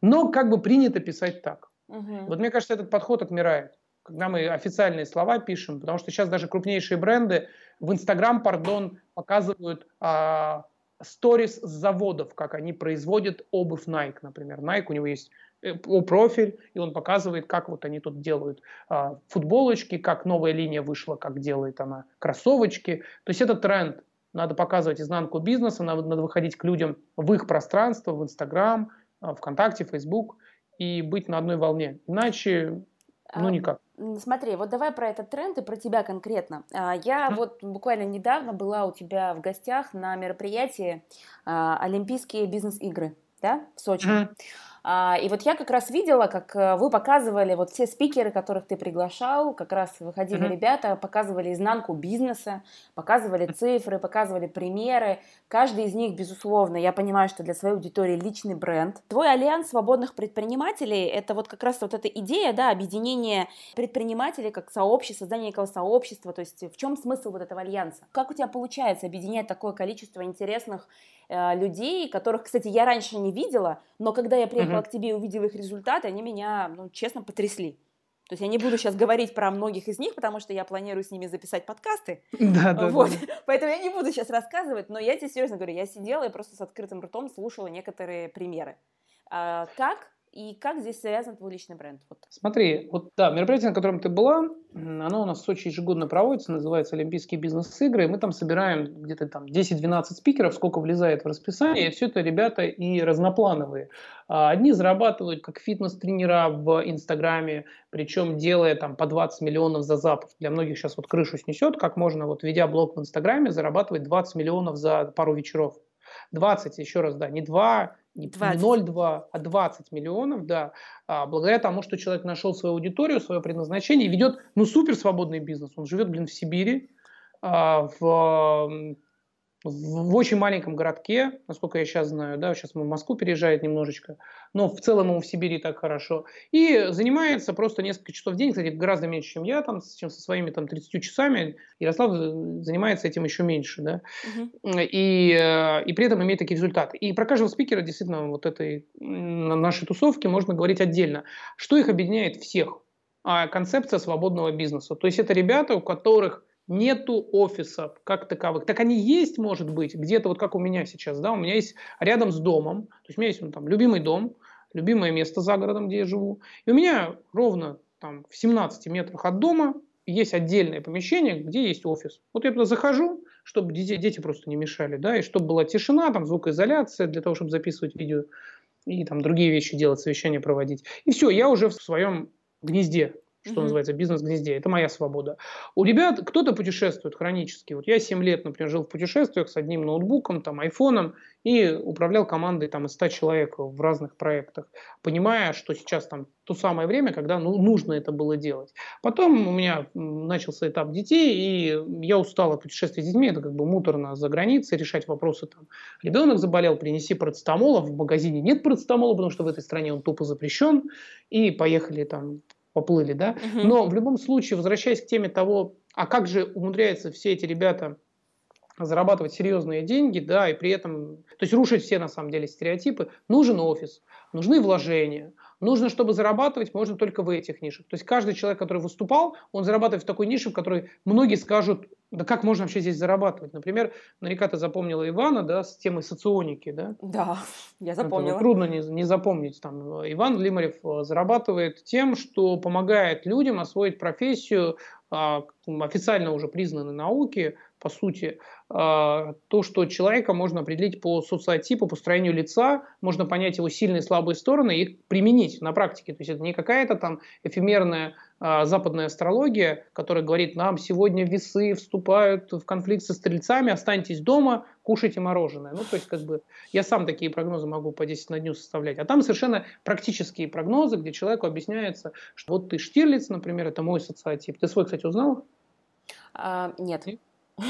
но как бы принято писать так. Угу. Вот мне кажется, этот подход отмирает, когда мы официальные слова пишем, потому что сейчас даже крупнейшие бренды в Инстаграм, пардон, показывают а, сторис с заводов, как они производят обувь Nike, например. Nike, у него есть э, профиль, и он показывает, как вот они тут делают а, футболочки, как новая линия вышла, как делает она кроссовочки. То есть это тренд. Надо показывать изнанку бизнеса, надо, надо выходить к людям в их пространство, в Инстаграм, а, ВКонтакте, Фейсбук и быть на одной волне. Иначе, ну никак. Смотри, вот давай про этот тренд и про тебя конкретно. А, я вот буквально недавно была у тебя в гостях на мероприятии а, Олимпийские бизнес-игры, да, в Сочи. Mm-hmm. А, и вот я как раз видела, как э, вы показывали, вот все спикеры, которых ты приглашал, как раз выходили mm-hmm. ребята, показывали изнанку бизнеса, показывали цифры, показывали примеры. Каждый из них, безусловно, я понимаю, что для своей аудитории личный бренд. Твой альянс свободных предпринимателей – это вот как раз вот эта идея, да, объединения предпринимателей как сообщества, создания некого сообщества. То есть в чем смысл вот этого альянса? Как у тебя получается объединять такое количество интересных Э, людей, которых, кстати, я раньше не видела, но когда я приехала угу. к тебе и увидела их результаты, они меня, ну, честно, потрясли. То есть я не буду сейчас говорить про многих из них, потому что я планирую с ними записать подкасты. Да, да, вот. да. Поэтому я не буду сейчас рассказывать, но я тебе серьезно говорю, я сидела и просто с открытым ртом слушала некоторые примеры. А, как и как здесь связан твой личный бренд? Вот. Смотри, вот да, мероприятие, на котором ты была, оно у нас в Сочи ежегодно проводится, называется Олимпийские бизнес-игры, мы там собираем где-то там 10-12 спикеров, сколько влезает в расписание, и все это ребята и разноплановые. А, одни зарабатывают как фитнес-тренера в Инстаграме, причем делая там по 20 миллионов за запуск. Для многих сейчас вот крышу снесет, как можно вот ведя блог в Инстаграме зарабатывать 20 миллионов за пару вечеров. 20, еще раз, да, не 2, не 0,2, а 20 миллионов, да, а, благодаря тому, что человек нашел свою аудиторию, свое предназначение ведет, ну, супер свободный бизнес. Он живет, блин, в Сибири, а, в в очень маленьком городке, насколько я сейчас знаю, да, сейчас в Москву переезжает немножечко, но в целом ему в Сибири так хорошо, и занимается просто несколько часов в день, кстати, гораздо меньше, чем я, там, чем со своими там 30 часами, Ярослав занимается этим еще меньше, да, угу. и, э, и при этом имеет такие результаты. И про каждого спикера действительно вот этой нашей тусовки можно говорить отдельно. Что их объединяет всех? А, концепция свободного бизнеса. То есть это ребята, у которых нету офисов как таковых. Так они есть, может быть, где-то вот как у меня сейчас, да, у меня есть рядом с домом, то есть у меня есть ну, там любимый дом, любимое место за городом, где я живу, и у меня ровно там в 17 метрах от дома есть отдельное помещение, где есть офис. Вот я туда захожу, чтобы дети, дети просто не мешали, да, и чтобы была тишина, там звукоизоляция для того, чтобы записывать видео и там другие вещи делать, совещания проводить. И все, я уже в своем гнезде что mm-hmm. называется, бизнес-гнезде. Это моя свобода. У ребят кто-то путешествует хронически. Вот я 7 лет, например, жил в путешествиях с одним ноутбуком, там, айфоном и управлял командой там, из 100 человек в разных проектах, понимая, что сейчас там то самое время, когда ну, нужно это было делать. Потом у меня начался этап детей, и я устал от путешествий с детьми, это как бы муторно за границей, решать вопросы там. Ребенок заболел, принеси парацетамола, в магазине нет парацетамола, потому что в этой стране он тупо запрещен, и поехали там поплыли, да. Угу. Но в любом случае, возвращаясь к теме того, а как же умудряются все эти ребята зарабатывать серьезные деньги, да, и при этом, то есть рушить все на самом деле стереотипы, нужен офис, нужны вложения, нужно, чтобы зарабатывать, можно только в этих нишах. То есть каждый человек, который выступал, он зарабатывает в такой нише, в которой многие скажут, да как можно вообще здесь зарабатывать? Например, наверняка ты запомнила Ивана, да, с темой соционики, да? Да, я запомнила. Это трудно не, не запомнить. Там, Иван Лимарев э, зарабатывает тем, что помогает людям освоить профессию а, официально уже признанной науки по сути, а, то, что человека можно определить по социотипу, по строению лица, можно понять его сильные и слабые стороны и применить на практике. То есть это не какая-то там эфемерная а, западная астрология, которая говорит, нам сегодня весы вступают в конфликт со стрельцами, останьтесь дома, кушайте мороженое. Ну, то есть, как бы, я сам такие прогнозы могу по 10 на дню составлять. А там совершенно практические прогнозы, где человеку объясняется, что вот ты Штирлиц, например, это мой социотип. Ты свой, кстати, узнал? А, нет. Нет?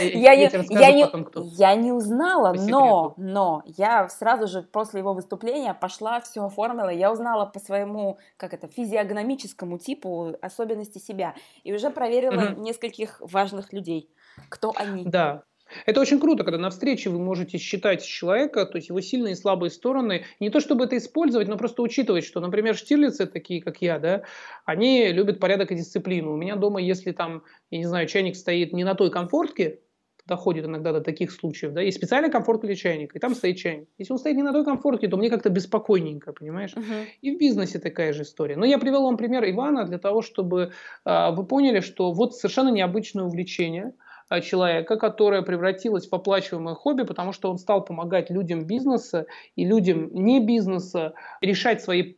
Я, я, я, не, потом, кто. я не узнала, но, но я сразу же после его выступления пошла, все оформила, я узнала по своему, как это, физиогномическому типу особенности себя и уже проверила угу. нескольких важных людей, кто они. Да, это очень круто, когда на встрече вы можете считать человека, то есть его сильные и слабые стороны. Не то чтобы это использовать, но просто учитывать, что, например, штирлицы, такие как я, да, они любят порядок и дисциплину. У меня дома, если там, я не знаю, чайник стоит не на той комфортке, доходит иногда до таких случаев, да, есть специальный комфорт для чайника, и там стоит чайник. Если он стоит не на той комфортке, то мне как-то беспокойненько, понимаешь? Uh-huh. И в бизнесе такая же история. Но я привел вам пример Ивана для того, чтобы э, вы поняли, что вот совершенно необычное увлечение – человека, которое превратилось в оплачиваемое хобби, потому что он стал помогать людям бизнеса и людям не бизнеса решать свои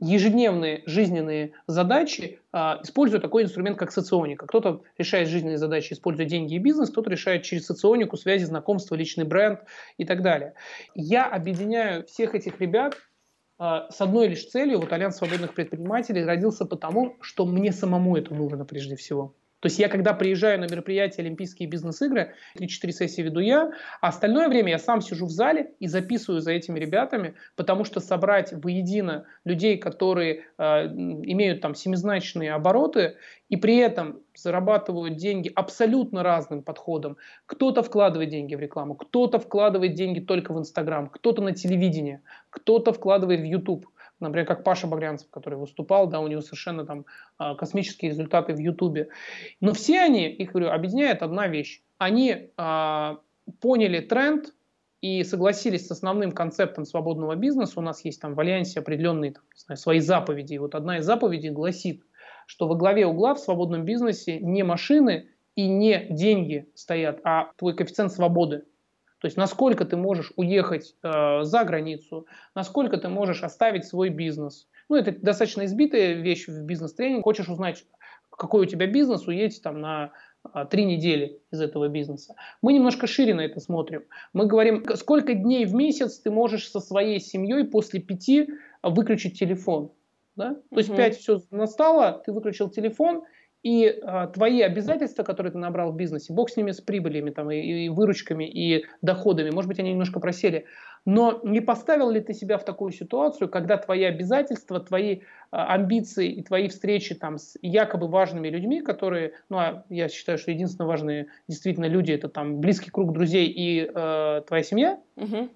ежедневные жизненные задачи, а, используя такой инструмент, как соционика. Кто-то решает жизненные задачи, используя деньги и бизнес, кто-то решает через соционику связи, знакомства, личный бренд и так далее. Я объединяю всех этих ребят а, с одной лишь целью. Вот Альянс свободных предпринимателей родился потому, что мне самому это нужно прежде всего. То есть я, когда приезжаю на мероприятие Олимпийские бизнес-игры, 3-4 сессии веду я, а остальное время я сам сижу в зале и записываю за этими ребятами, потому что собрать воедино людей, которые э, имеют там семизначные обороты и при этом зарабатывают деньги абсолютно разным подходом. Кто-то вкладывает деньги в рекламу, кто-то вкладывает деньги только в Инстаграм, кто-то на телевидение, кто-то вкладывает в YouTube – например, как Паша Багрянцев, который выступал, да, у него совершенно там а, космические результаты в Ютубе. Но все они, их говорю, объединяет одна вещь. Они а, поняли тренд и согласились с основным концептом свободного бизнеса. У нас есть там в Альянсе определенные там, знаю, свои заповеди. И вот одна из заповедей гласит, что во главе угла в свободном бизнесе не машины и не деньги стоят, а твой коэффициент свободы. То есть насколько ты можешь уехать э, за границу, насколько ты можешь оставить свой бизнес. Ну, это достаточно избитая вещь в бизнес-тренинге. Хочешь узнать, какой у тебя бизнес, уедь там на э, три недели из этого бизнеса. Мы немножко шире на это смотрим. Мы говорим, сколько дней в месяц ты можешь со своей семьей после пяти выключить телефон. Да? То есть пять все настало, ты выключил телефон – и э, твои обязательства, которые ты набрал в бизнесе, бог с ними, с прибылями, там, и, и выручками, и доходами, может быть, они немножко просели, но не поставил ли ты себя в такую ситуацию, когда твои обязательства, твои э, амбиции и твои встречи там, с якобы важными людьми, которые, ну, а я считаю, что единственно важные действительно люди, это там близкий круг друзей и э, твоя семья, угу.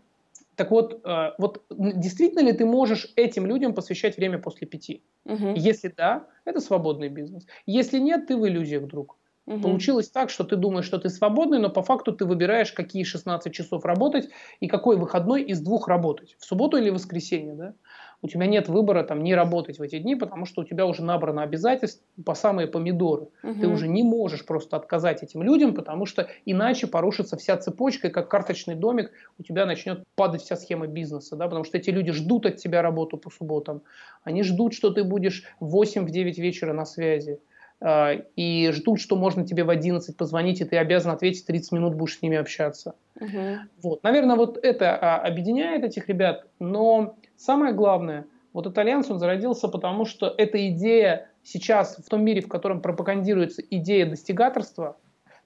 Так вот, э, вот действительно ли ты можешь этим людям посвящать время после пяти? Угу. Если да, это свободный бизнес. Если нет, ты в иллюзиях, друг. Угу. Получилось так, что ты думаешь, что ты свободный, но по факту ты выбираешь, какие 16 часов работать и какой выходной из двух работать. В субботу или в воскресенье, да? У тебя нет выбора там не работать в эти дни, потому что у тебя уже набрано обязательств по самые помидоры. Угу. Ты уже не можешь просто отказать этим людям, потому что иначе порушится вся цепочка, и как карточный домик у тебя начнет падать вся схема бизнеса, да, потому что эти люди ждут от тебя работу по субботам, они ждут, что ты будешь в 8-9 вечера на связи а, и ждут, что можно тебе в 11 позвонить, и ты обязан ответить 30 минут, будешь с ними общаться. Угу. Вот. Наверное, вот это а, объединяет этих ребят, но Самое главное, вот этот альянс, он зародился потому, что эта идея сейчас в том мире, в котором пропагандируется идея достигаторства,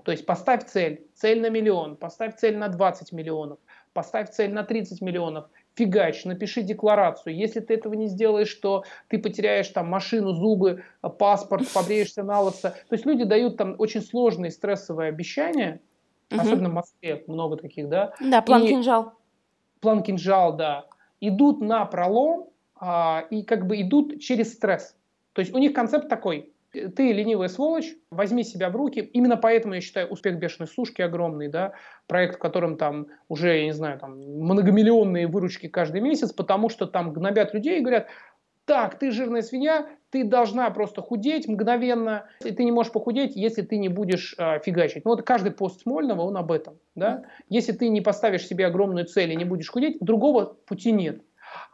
то есть поставь цель, цель на миллион, поставь цель на 20 миллионов, поставь цель на 30 миллионов, фигач, напиши декларацию. Если ты этого не сделаешь, то ты потеряешь там машину, зубы, паспорт, побреешься на лысо. То есть люди дают там очень сложные стрессовые обещания, угу. особенно в Москве много таких, да. Да, план и... кинжал. План кинжал, да идут на пролом а, и как бы идут через стресс. То есть у них концепт такой. Ты ленивая сволочь, возьми себя в руки. Именно поэтому я считаю успех бешеной сушки огромный, да, проект, в котором там уже, я не знаю, там многомиллионные выручки каждый месяц, потому что там гнобят людей и говорят, так, ты жирная свинья, ты должна просто худеть мгновенно, и ты не можешь похудеть, если ты не будешь э, фигачить. Ну вот каждый пост Смольного, он об этом. Да? Если ты не поставишь себе огромную цель и не будешь худеть, другого пути нет.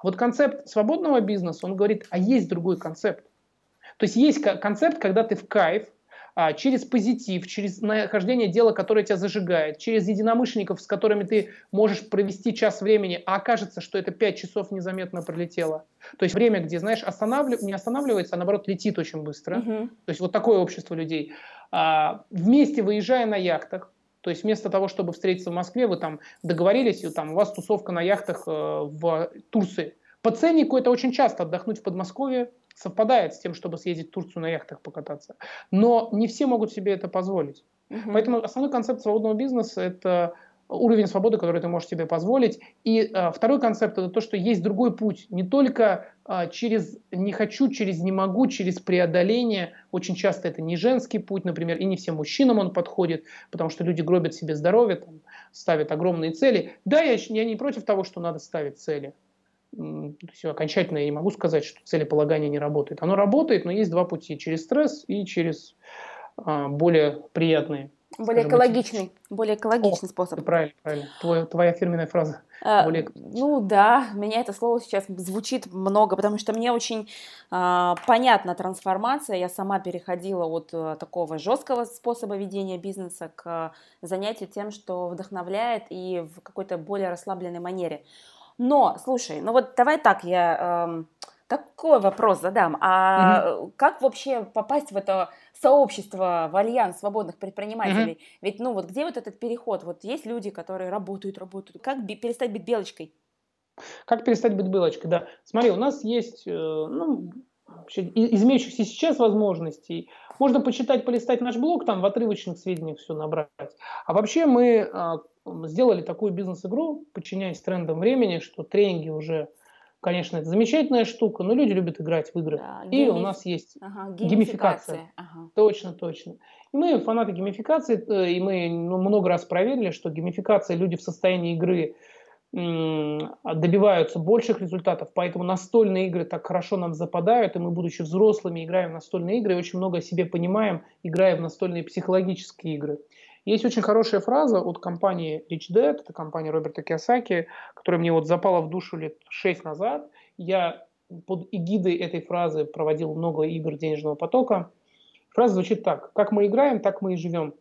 Вот концепт свободного бизнеса, он говорит, а есть другой концепт. То есть есть концепт, когда ты в кайф, через позитив, через нахождение дела, которое тебя зажигает, через единомышленников, с которыми ты можешь провести час времени, а окажется, что это пять часов незаметно пролетело. То есть время, где, знаешь, останавлив... не останавливается, а наоборот летит очень быстро. Uh-huh. То есть вот такое общество людей. А, вместе выезжая на яхтах, то есть вместо того, чтобы встретиться в Москве, вы там договорились, и там у вас тусовка на яхтах э, в Турции. По ценнику это очень часто отдохнуть в Подмосковье, совпадает с тем, чтобы съездить в Турцию на яхтах покататься. Но не все могут себе это позволить. Угу. Поэтому основной концепт свободного бизнеса – это уровень свободы, который ты можешь себе позволить. И э, второй концепт – это то, что есть другой путь. Не только э, через «не хочу», через «не могу», через преодоление. Очень часто это не женский путь, например, и не всем мужчинам он подходит, потому что люди гробят себе здоровье, там, ставят огромные цели. Да, я, я не против того, что надо ставить цели все окончательно я не могу сказать, что целеполагание не работает. Оно работает, но есть два пути. Через стресс и через а, более приятные. Более экологичный, быть. более экологичный О, способ. Правильно, правильно. Твой, твоя фирменная фраза. А, более ну да, меня это слово сейчас звучит много, потому что мне очень а, понятна трансформация. Я сама переходила от а, такого жесткого способа ведения бизнеса к занятию тем, что вдохновляет и в какой-то более расслабленной манере. Но, слушай, ну вот давай так, я э, такой вопрос задам. А угу. как вообще попасть в это сообщество, в альянс свободных предпринимателей? Угу. Ведь, ну вот где вот этот переход? Вот есть люди, которые работают, работают. Как перестать быть белочкой? Как перестать быть белочкой, да. Смотри, у нас есть, э, ну, из имеющихся сейчас возможностей, можно почитать, полистать наш блог, там в отрывочных сведениях все набрать. А вообще мы а, сделали такую бизнес-игру, подчиняясь трендам времени, что тренинги уже, конечно, это замечательная штука, но люди любят играть в игры. Да, и у нас есть ага, геймификация. геймификация. Ага. Точно, точно. И мы фанаты геймификации, э, и мы ну, много раз проверили, что геймификация люди в состоянии игры добиваются больших результатов, поэтому настольные игры так хорошо нам западают, и мы, будучи взрослыми, играем в настольные игры и очень много о себе понимаем, играя в настольные психологические игры. Есть очень хорошая фраза от компании Rich Dad, это компания Роберта Киосаки, которая мне вот запала в душу лет шесть назад. Я под эгидой этой фразы проводил много игр денежного потока. Фраза звучит так. Как мы играем, так мы и живем.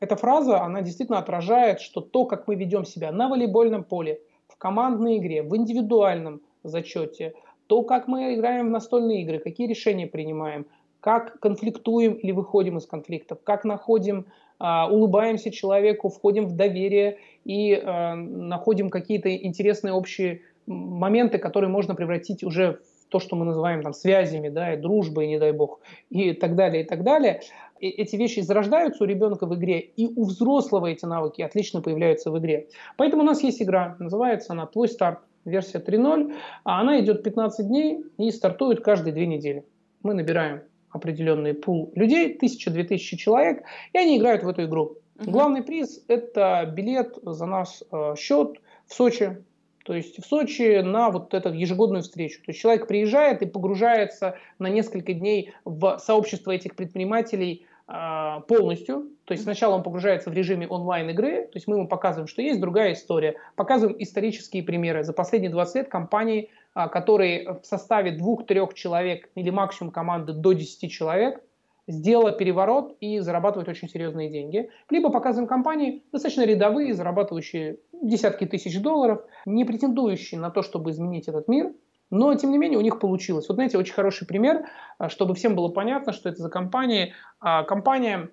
Эта фраза, она действительно отражает, что то, как мы ведем себя на волейбольном поле, в командной игре, в индивидуальном зачете, то, как мы играем в настольные игры, какие решения принимаем, как конфликтуем или выходим из конфликтов, как находим улыбаемся человеку, входим в доверие и э, находим какие-то интересные общие моменты, которые можно превратить уже в то, что мы называем там связями, да, и дружбой, не дай бог, и так далее, и так далее. И эти вещи зарождаются у ребенка в игре, и у взрослого эти навыки отлично появляются в игре. Поэтому у нас есть игра, называется она «Твой старт», версия 3.0, а она идет 15 дней и стартует каждые две недели. Мы набираем определенный пул людей, тысяча-две тысячи человек, и они играют в эту игру. Угу. Главный приз – это билет за наш э, счет в Сочи. То есть в Сочи на вот эту ежегодную встречу. То есть человек приезжает и погружается на несколько дней в сообщество этих предпринимателей э, полностью. То есть сначала он погружается в режиме онлайн-игры, то есть мы ему показываем, что есть другая история, показываем исторические примеры. За последние 20 лет компании который в составе двух-трех человек или максимум команды до 10 человек сделала переворот и зарабатывает очень серьезные деньги. Либо показываем компании достаточно рядовые, зарабатывающие десятки тысяч долларов, не претендующие на то, чтобы изменить этот мир, но, тем не менее, у них получилось. Вот, знаете, очень хороший пример, а, чтобы всем было понятно, что это за компания. А, компания,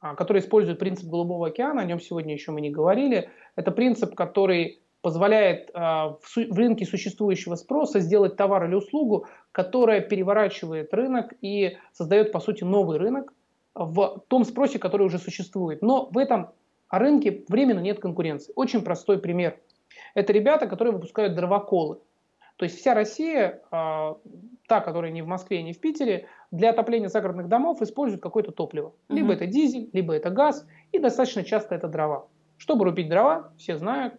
которая использует принцип Голубого океана, о нем сегодня еще мы не говорили. Это принцип, который позволяет э, в, рынке существующего спроса сделать товар или услугу, которая переворачивает рынок и создает, по сути, новый рынок в том спросе, который уже существует. Но в этом рынке временно нет конкуренции. Очень простой пример. Это ребята, которые выпускают дровоколы. То есть вся Россия, э, та, которая не в Москве, не в Питере, для отопления загородных домов использует какое-то топливо. Либо это дизель, либо это газ, и достаточно часто это дрова. Чтобы рубить дрова, все знают,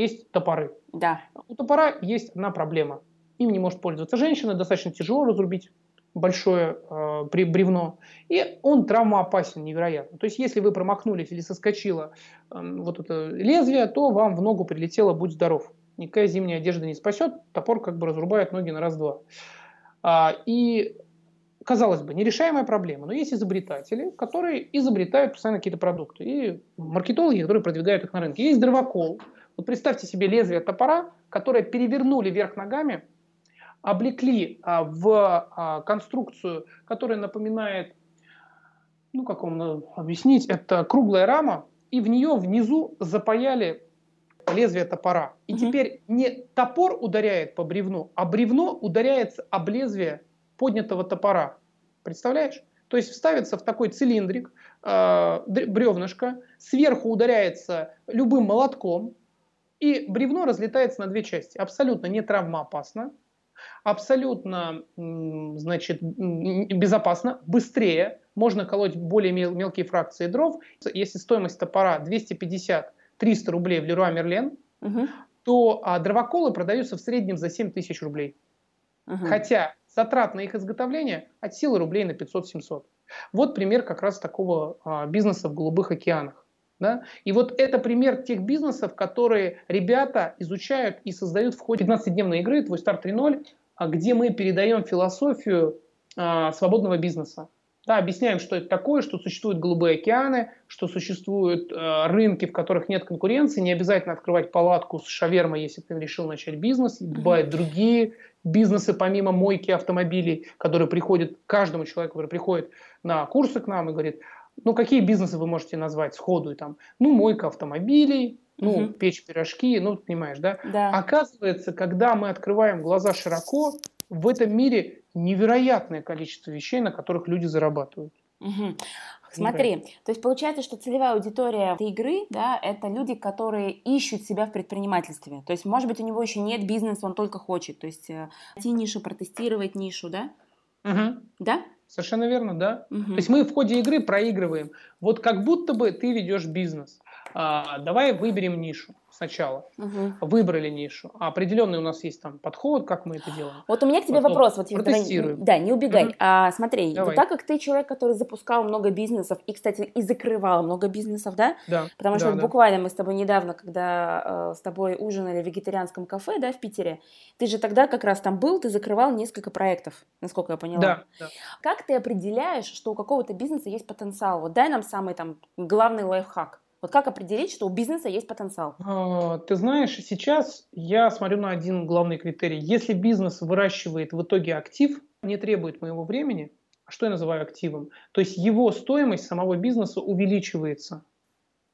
есть топоры. Да. У топора есть одна проблема. Им не может пользоваться женщина, достаточно тяжело разрубить большое э, бревно, и он травмоопасен невероятно. То есть, если вы промахнулись или соскочило э, вот это лезвие, то вам в ногу прилетело «будь здоров». Никакая зимняя одежда не спасет, топор как бы разрубает ноги на раз-два. А, и, казалось бы, нерешаемая проблема, но есть изобретатели, которые изобретают постоянно какие-то продукты, и маркетологи, которые продвигают их на рынке. Есть дровокол. Вот представьте себе лезвие топора, которое перевернули вверх ногами, облекли а, в а, конструкцию, которая напоминает, ну как вам объяснить, это круглая рама, и в нее внизу запаяли лезвие топора. И угу. теперь не топор ударяет по бревну, а бревно ударяется об лезвие поднятого топора. Представляешь? То есть вставится в такой цилиндрик э, бревнышко, сверху ударяется любым молотком, и бревно разлетается на две части. Абсолютно не травмоопасно, абсолютно значит, безопасно, быстрее, можно колоть более мелкие фракции дров. Если стоимость топора 250-300 рублей в Леруа Мерлен, угу. то а, дровоколы продаются в среднем за 7 тысяч рублей. Угу. Хотя затрат на их изготовление от силы рублей на 500-700. Вот пример как раз такого а, бизнеса в голубых океанах. Да? И вот это пример тех бизнесов, которые ребята изучают и создают в ходе 15-дневной игры «Твой старт 3.0», а где мы передаем философию а, свободного бизнеса. Да, объясняем, что это такое, что существуют голубые океаны, что существуют э, рынки, в которых нет конкуренции. Не обязательно открывать палатку с шавермой, если ты решил начать бизнес. И бывают другие бизнесы, помимо мойки автомобилей, которые приходят каждому человеку, который приходит на курсы к нам и говорит, ну, какие бизнесы вы можете назвать сходу? Там, ну, мойка автомобилей, ну, угу. печь пирожки, ну, понимаешь, да? да? Оказывается, когда мы открываем глаза широко, в этом мире невероятное количество вещей, на которых люди зарабатывают. Угу. Смотри, то есть получается, что целевая аудитория этой игры, да, это люди, которые ищут себя в предпринимательстве. То есть, может быть, у него еще нет бизнеса, он только хочет. То есть, э, найти нишу, протестировать нишу, да? Угу. Да? Совершенно верно, да. Угу. То есть мы в ходе игры проигрываем. Вот как будто бы ты ведешь бизнес. А, давай выберем нишу сначала. Угу. Выбрали нишу. А определенный у нас есть там подход, как мы это делаем. Вот у меня к тебе Потом вопрос. Вот, протестируем. Да, не убегай. Угу. А, смотри, давай. так как ты человек, который запускал много бизнесов и, кстати, и закрывал много бизнесов, да? Да. Потому что да, вот буквально мы с тобой недавно, когда э, с тобой ужинали в вегетарианском кафе, да, в Питере, ты же тогда как раз там был, ты закрывал несколько проектов, насколько я поняла. Да. да. Как ты определяешь, что у какого-то бизнеса есть потенциал? Вот дай нам самый там главный лайфхак. Вот как определить, что у бизнеса есть потенциал? А, ты знаешь, сейчас я смотрю на один главный критерий. Если бизнес выращивает в итоге актив, не требует моего времени, а что я называю активом? То есть его стоимость самого бизнеса увеличивается.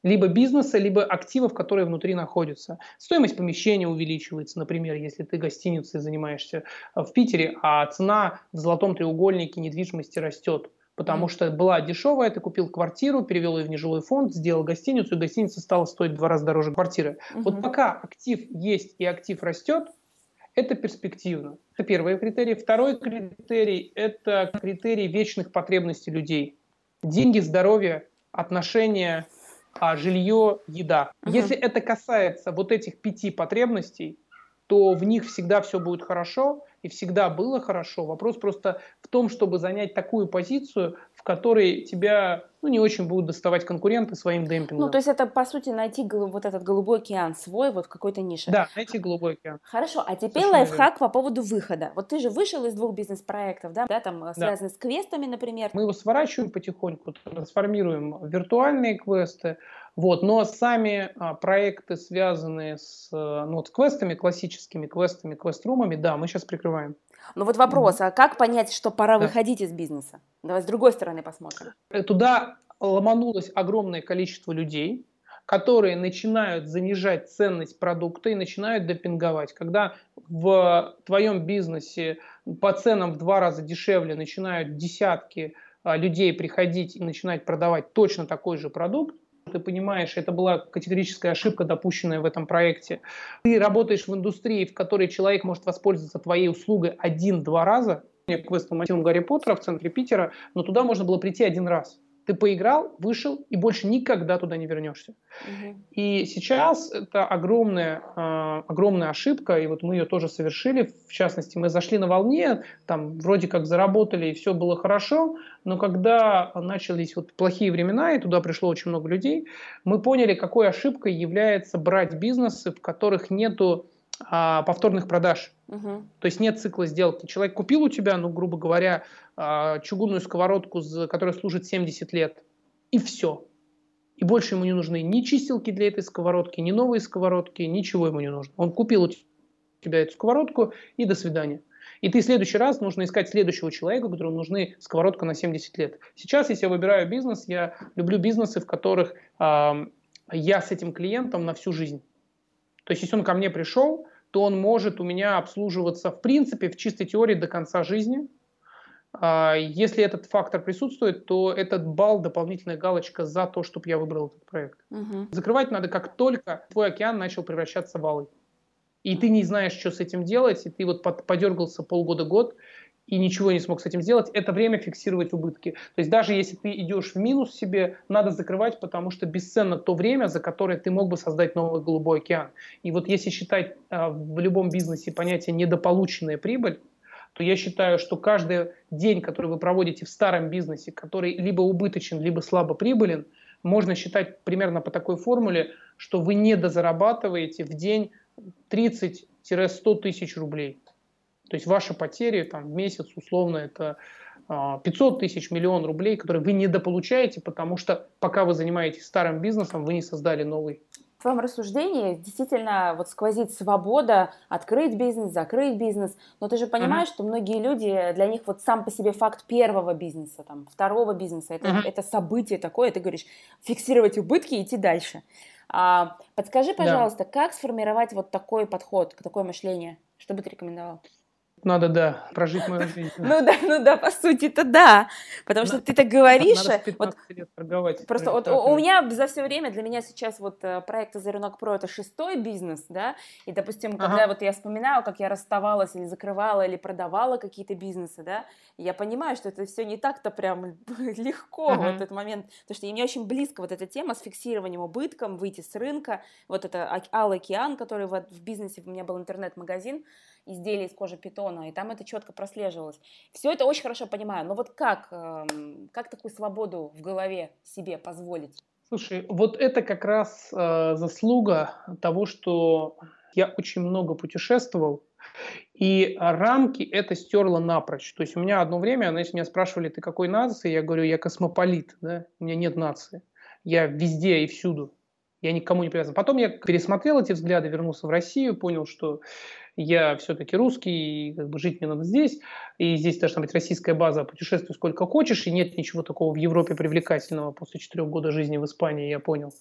Либо бизнеса, либо активов, которые внутри находятся. Стоимость помещения увеличивается, например, если ты гостиницей занимаешься в Питере, а цена в золотом треугольнике недвижимости растет потому что была дешевая, ты купил квартиру, перевел ее в нежилой фонд, сделал гостиницу, и гостиница стала стоить в два раза дороже квартиры. Mm-hmm. Вот пока актив есть и актив растет, это перспективно. Это первый критерий. Второй критерий – это критерий вечных потребностей людей. Деньги, здоровье, отношения, а жилье, еда. Угу. Если это касается вот этих пяти потребностей, то в них всегда все будет хорошо, и всегда было хорошо. Вопрос просто в том, чтобы занять такую позицию, в которой тебя ну, не очень будут доставать конкуренты своим демпингом. Ну, то есть это, по сути, найти вот этот голубой океан свой вот в какой-то нише. Да, найти голубой океан. Хорошо, а теперь Совершенно лайфхак верно. по поводу выхода. Вот ты же вышел из двух бизнес-проектов, да, да там связанных да. с квестами, например. Мы его сворачиваем потихоньку, трансформируем в виртуальные квесты, вот, но сами а, проекты, связанные с, ну, вот, с квестами, классическими квестами, квест-румами, да, мы сейчас прикрываем. Ну вот вопрос, mm-hmm. а как понять, что пора да. выходить из бизнеса? Давай с другой стороны посмотрим. Э, туда ломанулось огромное количество людей, которые начинают занижать ценность продукта и начинают допинговать. Когда в твоем бизнесе по ценам в два раза дешевле начинают десятки а, людей приходить и начинать продавать точно такой же продукт, ты понимаешь, это была категорическая ошибка, допущенная в этом проекте. Ты работаешь в индустрии, в которой человек может воспользоваться твоей услугой один-два раза, к выставлению Гарри Поттера в центре Питера, но туда можно было прийти один раз. Ты поиграл, вышел и больше никогда туда не вернешься. Угу. И сейчас это огромная, э, огромная ошибка, и вот мы ее тоже совершили. В частности, мы зашли на волне, там вроде как заработали, и все было хорошо, но когда начались вот плохие времена, и туда пришло очень много людей, мы поняли, какой ошибкой является брать бизнесы, в которых нету а, повторных продаж. Угу. То есть нет цикла сделки. Человек купил у тебя, ну, грубо говоря, а, чугунную сковородку, которая служит 70 лет, и все. И больше ему не нужны ни чистилки для этой сковородки, ни новые сковородки, ничего ему не нужно. Он купил у тебя эту сковородку, и до свидания. И ты в следующий раз нужно искать следующего человека, которому нужны сковородка на 70 лет. Сейчас, если я выбираю бизнес, я люблю бизнесы, в которых э, я с этим клиентом на всю жизнь. То есть, если он ко мне пришел, то он может у меня обслуживаться в принципе в чистой теории до конца жизни. А, если этот фактор присутствует, то этот балл, дополнительная галочка за то, чтобы я выбрал этот проект. Угу. Закрывать надо, как только твой океан начал превращаться в валы. И ты не знаешь, что с этим делать, и ты вот подергался полгода-год, и ничего не смог с этим сделать, это время фиксировать убытки. То есть даже если ты идешь в минус себе, надо закрывать, потому что бесценно то время, за которое ты мог бы создать новый голубой океан. И вот если считать э, в любом бизнесе понятие недополученная прибыль, то я считаю, что каждый день, который вы проводите в старом бизнесе, который либо убыточен, либо слабо прибылен, можно считать примерно по такой формуле, что вы недозарабатываете в день 30-100 тысяч рублей. То есть ваши потери там, в месяц условно это 500 а, тысяч, миллион рублей, которые вы недополучаете, потому что пока вы занимаетесь старым бизнесом, вы не создали новый. В твоем рассуждении действительно вот сквозит свобода открыть бизнес, закрыть бизнес, но ты же понимаешь, uh-huh. что многие люди, для них вот сам по себе факт первого бизнеса, там, второго бизнеса, это, uh-huh. это событие такое, ты говоришь, фиксировать убытки и идти дальше. А, подскажи, пожалуйста, да. как сформировать вот такой подход, такое мышление? Что бы ты рекомендовал? Надо, да, прожить мою жизнь. Ну да, ну да, по сути это да. Потому что ты так говоришь. вот, торговать. Просто вот у меня за все время, для меня сейчас вот э, проект Озеренок Про это шестой бизнес, да, и, допустим, когда вот я вспоминаю, как я расставалась или закрывала, или продавала какие-то бизнесы, да, я понимаю, что это все не так-то прям легко в этот момент, потому что мне очень близко вот эта тема с фиксированием убытком, выйти с рынка, вот это Ал Океан, который в бизнесе, у меня был интернет-магазин, изделий из кожи питона, и там это четко прослеживалось. Все это очень хорошо понимаю, но вот как, эм, как такую свободу в голове себе позволить? Слушай, вот это как раз э, заслуга того, что я очень много путешествовал, и рамки это стерло напрочь. То есть у меня одно время, знаете, меня спрашивали, ты какой нации? Я говорю, я космополит, да? у меня нет нации. Я везде и всюду. Я никому не привязан. Потом я пересмотрел эти взгляды, вернулся в Россию, понял, что я все-таки русский, и как бы жить мне надо здесь, и здесь должна быть российская база, путешествуй сколько хочешь, и нет ничего такого в Европе привлекательного после четырех года жизни в Испании, я понял.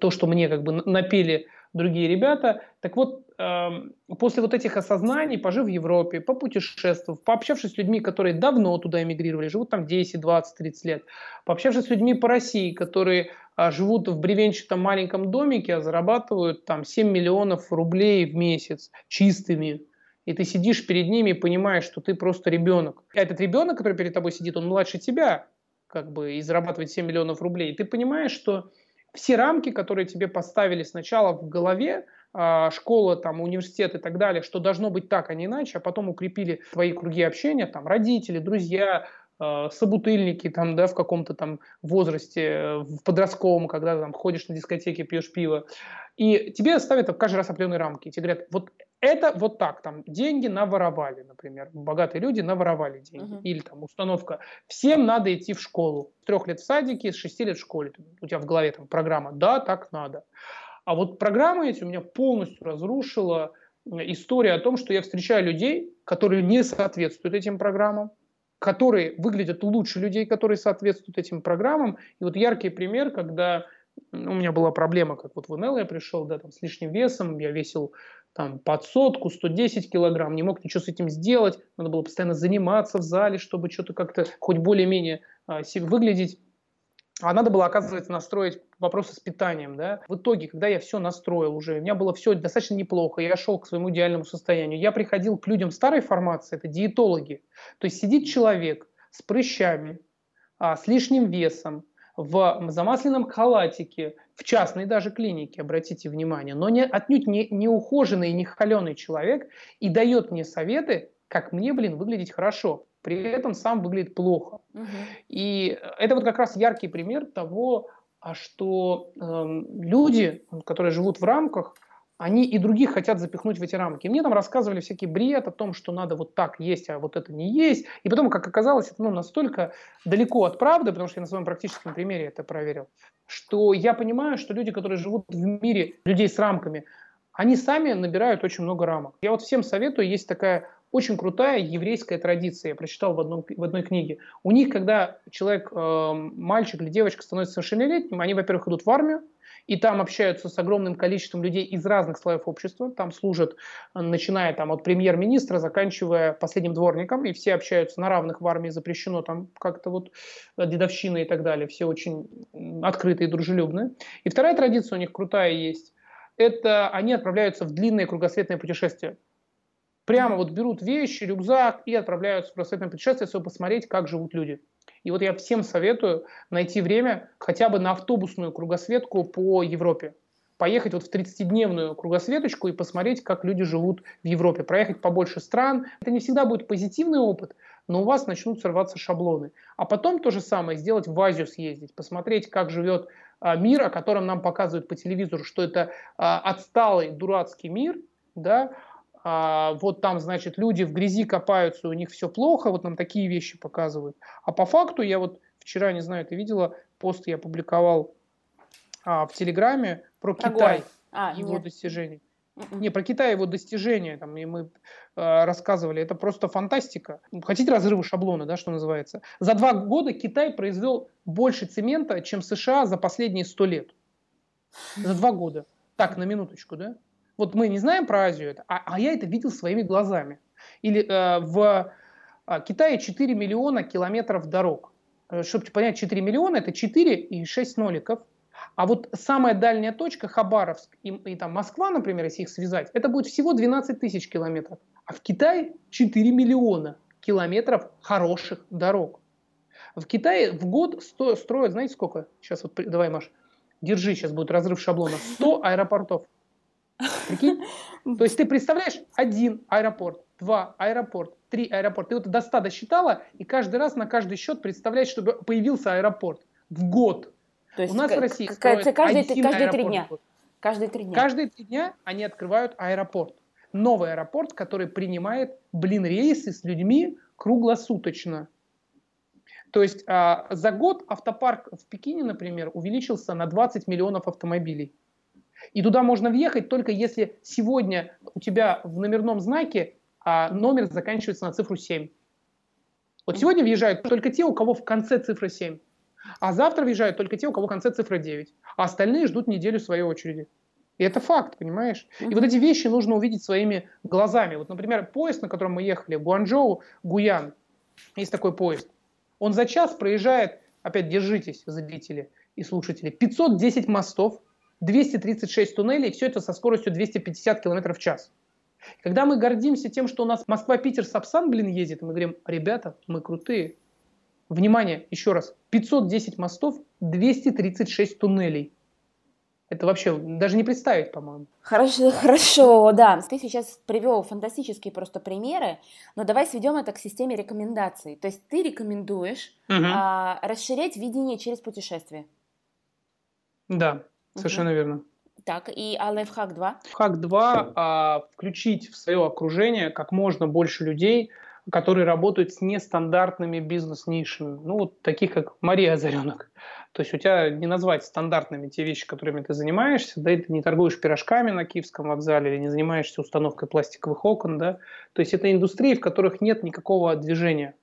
То, что мне как бы напели другие ребята. Так вот, эм, после вот этих осознаний, пожив в Европе, попутешествовав, пообщавшись с людьми, которые давно туда эмигрировали, живут там 10, 20, 30 лет, пообщавшись с людьми по России, которые живут в бревенчатом маленьком домике, а зарабатывают там 7 миллионов рублей в месяц чистыми. И ты сидишь перед ними и понимаешь, что ты просто ребенок. А этот ребенок, который перед тобой сидит, он младше тебя, как бы, и зарабатывает 7 миллионов рублей. И ты понимаешь, что все рамки, которые тебе поставили сначала в голове, а, школа, там, университет и так далее, что должно быть так, а не иначе, а потом укрепили твои круги общения, там, родители, друзья, собутыльники там, да, в каком-то там возрасте, в подростковом, когда там ходишь на дискотеке, пьешь пиво, и тебе ставят каждый раз определенные рамки. Тебе говорят, вот это вот так, там, деньги наворовали, например, богатые люди наворовали деньги. Uh-huh. Или там установка, всем надо идти в школу. С трех лет в садике, с шести лет в школе. У тебя в голове там программа, да, так надо. А вот программа эти у меня полностью разрушила история о том, что я встречаю людей, которые не соответствуют этим программам, которые выглядят лучше людей, которые соответствуют этим программам. И вот яркий пример, когда у меня была проблема, как вот в НЛ я пришел, да, там, с лишним весом, я весил там под сотку, 110 килограмм, не мог ничего с этим сделать, надо было постоянно заниматься в зале, чтобы что-то как-то хоть более-менее а, выглядеть. А надо было, оказывается, настроить вопросы с питанием. Да? В итоге, когда я все настроил уже, у меня было все достаточно неплохо, я шел к своему идеальному состоянию, я приходил к людям старой формации, это диетологи. То есть сидит человек с прыщами, а, с лишним весом, в замасленном халатике, в частной даже клинике, обратите внимание, но не, отнюдь не, не ухоженный, не холеный человек и дает мне советы, как мне, блин, выглядеть хорошо. При этом сам выглядит плохо. Угу. И это вот как раз яркий пример того, а что э, люди, которые живут в рамках, они и других хотят запихнуть в эти рамки. мне там рассказывали всякий бред о том, что надо вот так есть, а вот это не есть. И потом, как оказалось, это ну, настолько далеко от правды, потому что я на своем практическом примере это проверил, что я понимаю, что люди, которые живут в мире людей с рамками, они сами набирают очень много рамок. Я вот всем советую, есть такая очень крутая еврейская традиция, я прочитал в, одном, в одной книге. У них, когда человек, э, мальчик или девочка становится совершеннолетним, они, во-первых, идут в армию, и там общаются с огромным количеством людей из разных слоев общества. Там служат, начиная там, от премьер-министра, заканчивая последним дворником, и все общаются на равных в армии, запрещено там как-то вот э, дедовщина и так далее. Все очень открытые и дружелюбные. И вторая традиция у них крутая есть. Это они отправляются в длинное кругосветное путешествие. Прямо вот берут вещи, рюкзак и отправляются в кругосветное путешествие, чтобы посмотреть, как живут люди. И вот я всем советую найти время хотя бы на автобусную кругосветку по Европе. Поехать вот в 30-дневную кругосветочку и посмотреть, как люди живут в Европе. Проехать побольше стран. Это не всегда будет позитивный опыт, но у вас начнут сорваться шаблоны. А потом то же самое сделать в Азию съездить, посмотреть, как живет а, мир, о котором нам показывают по телевизору, что это а, отсталый дурацкий мир, да, а, вот там, значит, люди в грязи копаются, у них все плохо, вот нам такие вещи показывают. А по факту, я вот вчера, не знаю, ты видела, пост я опубликовал а, в Телеграме про Какой? Китай, а, его нет. достижения. М-м. Не, про Китай его достижения, там, и мы э, рассказывали, это просто фантастика. Хотите разрывы шаблона, да, что называется? За два года Китай произвел больше цемента, чем США за последние сто лет. За два года. Так, на минуточку, да? Вот мы не знаем про Азию, а, а я это видел своими глазами. Или э, в э, Китае 4 миллиона километров дорог. Э, Чтобы понять, 4 миллиона – это 4 и 6 ноликов. А вот самая дальняя точка, Хабаровск и, и там Москва, например, если их связать, это будет всего 12 тысяч километров. А в Китае 4 миллиона километров хороших дорог. В Китае в год сто, строят, знаете сколько? Сейчас вот, давай, Маш, держи, сейчас будет разрыв шаблона. 100 аэропортов. Прикинь? То есть ты представляешь, один аэропорт, два аэропорт, три аэропорта. Ты вот до 100 досчитала, и каждый раз на каждый счет представляешь, чтобы появился аэропорт в год. То есть У нас в России каждый, каждые, каждые три дня. Каждые три дня. Каждые три дня они открывают аэропорт. Новый аэропорт, который принимает, блин, рейсы с людьми круглосуточно. То есть а, за год автопарк в Пекине, например, увеличился на 20 миллионов автомобилей. И туда можно въехать только если сегодня у тебя в номерном знаке а, номер заканчивается на цифру 7. Вот сегодня въезжают только те, у кого в конце цифра 7. А завтра въезжают только те, у кого в конце цифра 9. А остальные ждут неделю своей очереди. И это факт, понимаешь? И вот эти вещи нужно увидеть своими глазами. Вот, например, поезд, на котором мы ехали, Гуанчжоу, Гуян, есть такой поезд. Он за час проезжает, опять держитесь, зрители и слушатели, 510 мостов, 236 туннелей, все это со скоростью 250 км в час. Когда мы гордимся тем, что у нас Москва-Питер-Сапсан, блин, ездит, мы говорим, ребята, мы крутые. Внимание, еще раз, 510 мостов, 236 туннелей. Это вообще даже не представить, по-моему. Хорошо, хорошо, да. Ты сейчас привел фантастические просто примеры, но давай сведем это к системе рекомендаций. То есть ты рекомендуешь угу. а, расширять видение через путешествие. Да. Совершенно угу. верно. Так, и а лайфхак 2? Хак 2 а, включить в свое окружение как можно больше людей, которые работают с нестандартными бизнес-нишами. Ну, вот таких, как Мария Озаренок. То есть у тебя не назвать стандартными те вещи, которыми ты занимаешься, да, и ты не торгуешь пирожками на Киевском вокзале или не занимаешься установкой пластиковых окон, да. То есть это индустрии, в которых нет никакого движения.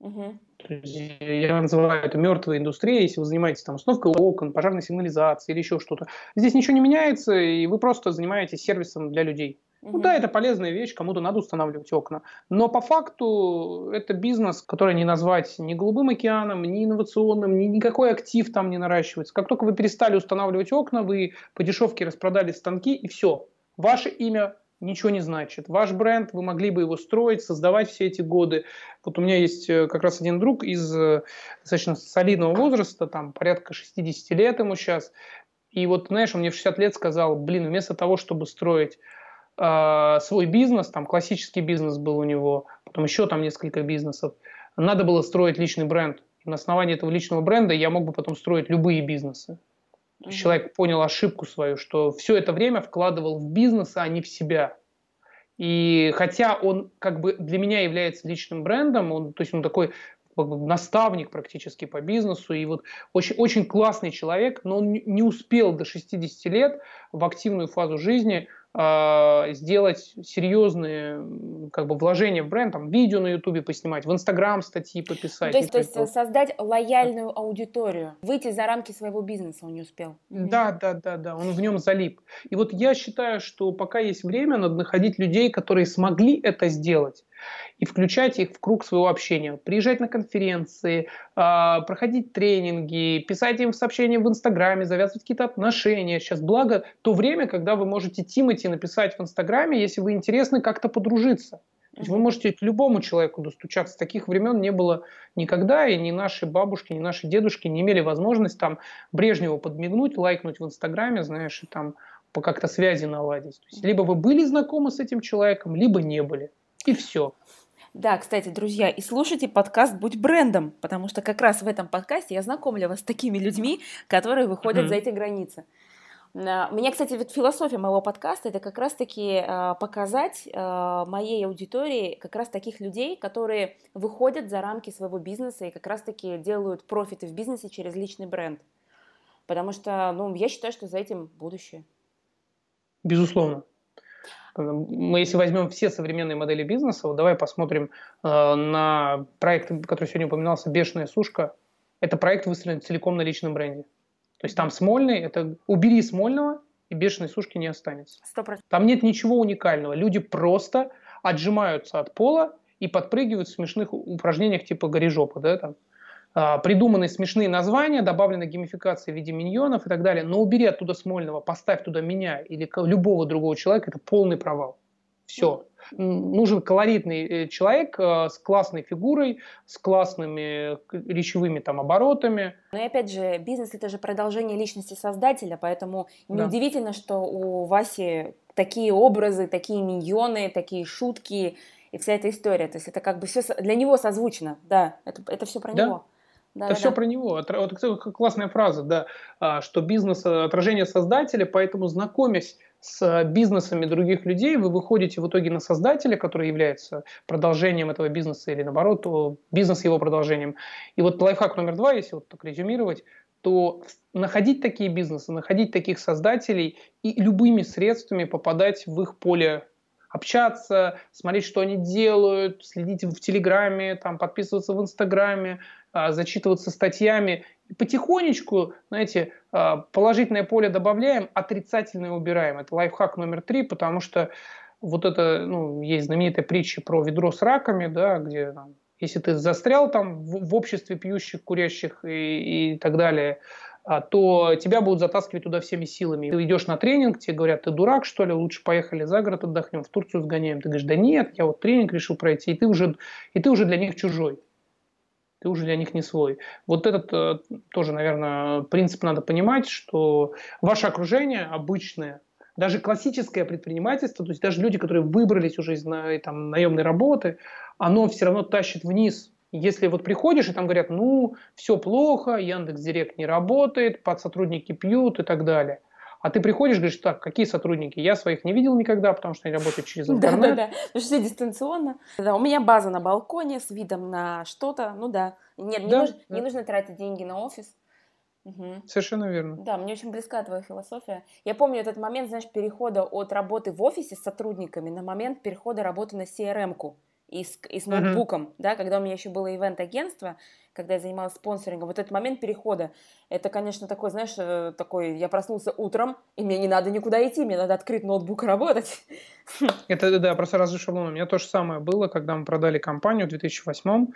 Угу. Я называю это мертвой индустрией, если вы занимаетесь там установкой окон, пожарной сигнализацией или еще что-то. Здесь ничего не меняется, и вы просто занимаетесь сервисом для людей. Угу. Ну да, это полезная вещь, кому-то надо устанавливать окна. Но по факту это бизнес, который не назвать ни голубым океаном, ни инновационным, ни никакой актив там не наращивается. Как только вы перестали устанавливать окна, вы по дешевке распродали станки, и все. Ваше имя ничего не значит. Ваш бренд, вы могли бы его строить, создавать все эти годы. Вот у меня есть э, как раз один друг из э, достаточно солидного возраста, там порядка 60 лет ему сейчас. И вот, знаешь, он мне в 60 лет сказал, блин, вместо того, чтобы строить э, свой бизнес, там классический бизнес был у него, потом еще там несколько бизнесов, надо было строить личный бренд. И на основании этого личного бренда я мог бы потом строить любые бизнесы. То есть человек понял ошибку свою, что все это время вкладывал в бизнес, а не в себя. И хотя он как бы для меня является личным брендом, он, то есть он такой наставник практически по бизнесу, и вот очень, очень классный человек, но он не успел до 60 лет в активную фазу жизни сделать серьезные как бы вложения в бренд, там видео на ютубе поснимать, в инстаграм статьи пописать. То есть, то есть создать лояльную аудиторию, выйти за рамки своего бизнеса он не успел. Да, да, да, да, он в нем залип. И вот я считаю, что пока есть время, надо находить людей, которые смогли это сделать и включать их в круг своего общения. Приезжать на конференции, а, проходить тренинги, писать им сообщения в Инстаграме, завязывать какие-то отношения. Сейчас благо то время, когда вы можете Тимати написать в Инстаграме, если вы интересны, как-то подружиться. То есть вы можете к любому человеку достучаться. Таких времен не было никогда, и ни наши бабушки, ни наши дедушки не имели возможность там Брежневу подмигнуть, лайкнуть в Инстаграме, знаешь, и там по как-то связи наладить. То есть либо вы были знакомы с этим человеком, либо не были. И все. Да, кстати, друзья, и слушайте подкаст «Будь брендом», потому что как раз в этом подкасте я знакомлю вас с такими людьми, которые выходят mm-hmm. за эти границы. А, мне, кстати, вот философия моего подкаста это как раз-таки э, показать э, моей аудитории как раз таких людей, которые выходят за рамки своего бизнеса и как раз-таки делают профиты в бизнесе через личный бренд. Потому что, ну, я считаю, что за этим будущее. Безусловно. Мы, если возьмем все современные модели бизнеса, вот давай посмотрим э, на проект, который сегодня упоминался, «Бешеная сушка». Это проект выстроен целиком на личном бренде. То есть там Смольный, это убери Смольного, и бешеной сушки не останется. 100%. Там нет ничего уникального. Люди просто отжимаются от пола и подпрыгивают в смешных упражнениях типа горижопа, да, там. А, придуманы смешные названия, добавлена геймификация в виде миньонов и так далее, но убери оттуда Смольного, поставь туда меня или любого другого человека, это полный провал. Все. Нужен колоритный э, человек э, с классной фигурой, с классными речевыми там оборотами. Ну и опять же, бизнес это же продолжение личности создателя, поэтому неудивительно, да. что у Васи такие образы, такие миньоны, такие шутки и вся эта история. То есть это как бы все для него созвучно, да, это, это все про да? него. Да, это да, все да. про него. Вот классная фраза, да, а, что бизнес э, отражение создателя, поэтому знакомясь с бизнесами других людей, вы выходите в итоге на создателя, который является продолжением этого бизнеса или наоборот, бизнес его продолжением. И вот лайфхак номер два, если вот так резюмировать, то находить такие бизнесы, находить таких создателей и любыми средствами попадать в их поле общаться, смотреть, что они делают, следить в Телеграме, там, подписываться в Инстаграме, а, зачитываться статьями. И потихонечку, знаете, а, положительное поле добавляем, отрицательное убираем. Это лайфхак номер три, потому что вот это, ну, есть знаменитая притча про ведро с раками, да, где там, если ты застрял там в, в обществе пьющих, курящих и, и так далее, то тебя будут затаскивать туда всеми силами. Ты идешь на тренинг, тебе говорят, ты дурак, что ли, лучше поехали за город отдохнем, в Турцию сгоняем. Ты говоришь, да нет, я вот тренинг решил пройти, и ты уже, и ты уже для них чужой. Ты уже для них не свой. Вот этот э, тоже, наверное, принцип надо понимать, что ваше окружение обычное, даже классическое предпринимательство, то есть даже люди, которые выбрались уже из там, наемной работы, оно все равно тащит вниз если вот приходишь и там говорят, ну, все плохо, Яндекс Директ не работает, подсотрудники пьют и так далее. А ты приходишь, говоришь, так, какие сотрудники? Я своих не видел никогда, потому что они работают через интернет. Да, да, да. Потому что все дистанционно. Да, у меня база на балконе с видом на что-то. Ну да. Нет, не, да, нужно, да. не нужно тратить деньги на офис. Угу. Совершенно верно. Да, мне очень близка твоя философия. Я помню этот момент, знаешь, перехода от работы в офисе с сотрудниками на момент перехода работы на CRM-ку и с, и с ноутбуком, uh-huh. да, когда у меня еще было ивент-агентство, когда я занималась спонсорингом, вот этот момент перехода, это, конечно, такой, знаешь, э, такой, я проснулся утром, и мне не надо никуда идти, мне надо открыть ноутбук и работать. Это, да, просто разжи шаблон. У меня то же самое было, когда мы продали компанию в 2008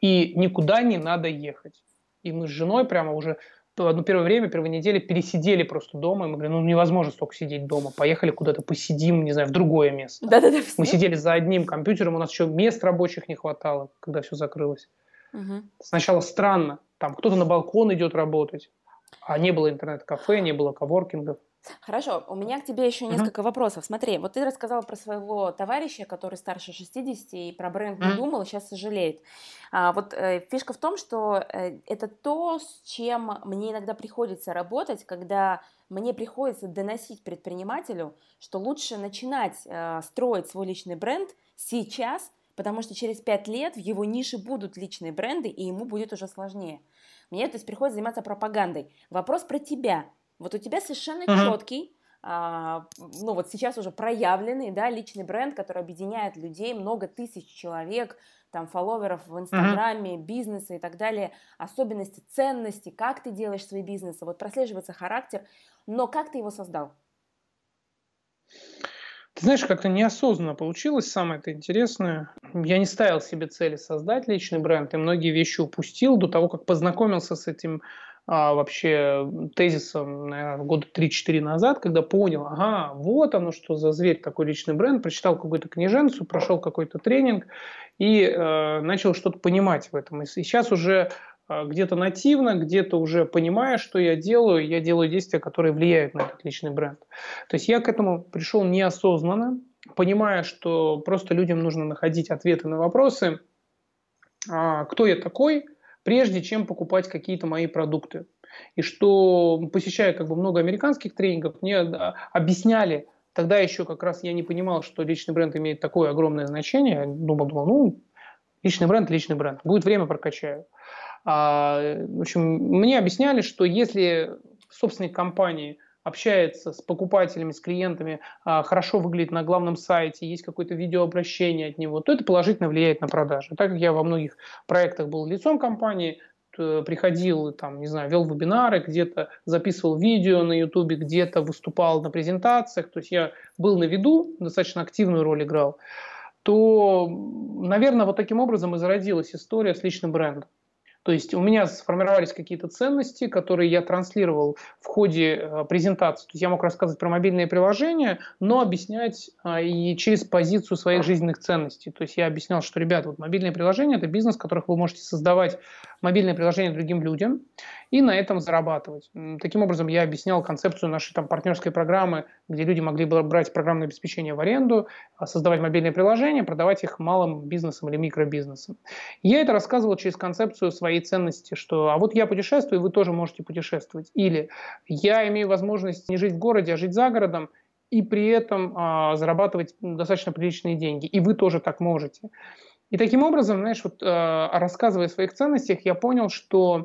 и никуда не надо ехать. И мы с женой прямо уже одно первое время, первые недели пересидели просто дома. И мы говорим, ну невозможно столько сидеть дома. Поехали куда-то посидим, не знаю, в другое место. Да-да-да. Мы сидели за одним компьютером, у нас еще мест рабочих не хватало, когда все закрылось. Угу. Сначала странно, там кто-то на балкон идет работать, а не было интернет-кафе, не было коворкингов. Хорошо, у меня к тебе еще несколько uh-huh. вопросов. Смотри, вот ты рассказала про своего товарища, который старше 60 и про бренд не думал, сейчас сожалеет. А, вот э, фишка в том, что э, это то, с чем мне иногда приходится работать, когда мне приходится доносить предпринимателю, что лучше начинать э, строить свой личный бренд сейчас, потому что через пять лет в его нише будут личные бренды, и ему будет уже сложнее. Мне, то есть, приходится заниматься пропагандой. Вопрос про тебя. Вот у тебя совершенно uh-huh. четкий, а, ну вот сейчас уже проявленный, да, личный бренд, который объединяет людей, много тысяч человек, там, фолловеров в Инстаграме, uh-huh. бизнеса и так далее, особенности, ценности, как ты делаешь свои бизнесы, вот прослеживается характер, но как ты его создал? Ты знаешь, как-то неосознанно получилось, самое это интересное. Я не ставил себе цели создать личный бренд, и многие вещи упустил до того, как познакомился с этим а, вообще тезисом, наверное, года 3-4 назад, когда понял, ага, вот оно что за зверь, такой личный бренд, прочитал какую-то книженцу, прошел какой-то тренинг и э, начал что-то понимать в этом. И сейчас уже э, где-то нативно, где-то уже понимая, что я делаю, я делаю действия, которые влияют на этот личный бренд. То есть я к этому пришел неосознанно, понимая, что просто людям нужно находить ответы на вопросы, а, кто я такой, прежде чем покупать какие-то мои продукты. И что, посещая как бы много американских тренингов, мне объясняли, тогда еще как раз я не понимал, что личный бренд имеет такое огромное значение. Думал, думал, ну, личный бренд, личный бренд. Будет время, прокачаю. А, в общем, мне объясняли, что если собственник компании общается с покупателями, с клиентами, а, хорошо выглядит на главном сайте, есть какое-то видеообращение от него, то это положительно влияет на продажи. Так как я во многих проектах был лицом компании, приходил, там, не знаю, вел вебинары, где-то записывал видео на YouTube, где-то выступал на презентациях, то есть я был на виду, достаточно активную роль играл, то, наверное, вот таким образом и зародилась история с личным брендом. То есть у меня сформировались какие-то ценности, которые я транслировал в ходе э, презентации. То есть я мог рассказывать про мобильные приложения, но объяснять а, и через позицию своих жизненных ценностей. То есть я объяснял, что, ребят, вот мобильные приложения – это бизнес, в которых вы можете создавать мобильное приложение другим людям и на этом зарабатывать. Таким образом, я объяснял концепцию нашей там, партнерской программы, где люди могли брать программное обеспечение в аренду, а, создавать мобильные приложения, продавать их малым бизнесом или микробизнесом. Я это рассказывал через концепцию своей ценности, что а вот я путешествую, вы тоже можете путешествовать. Или я имею возможность не жить в городе, а жить за городом, и при этом а, зарабатывать достаточно приличные деньги. И вы тоже так можете. И таким образом, знаешь, вот э, рассказывая о своих ценностях, я понял, что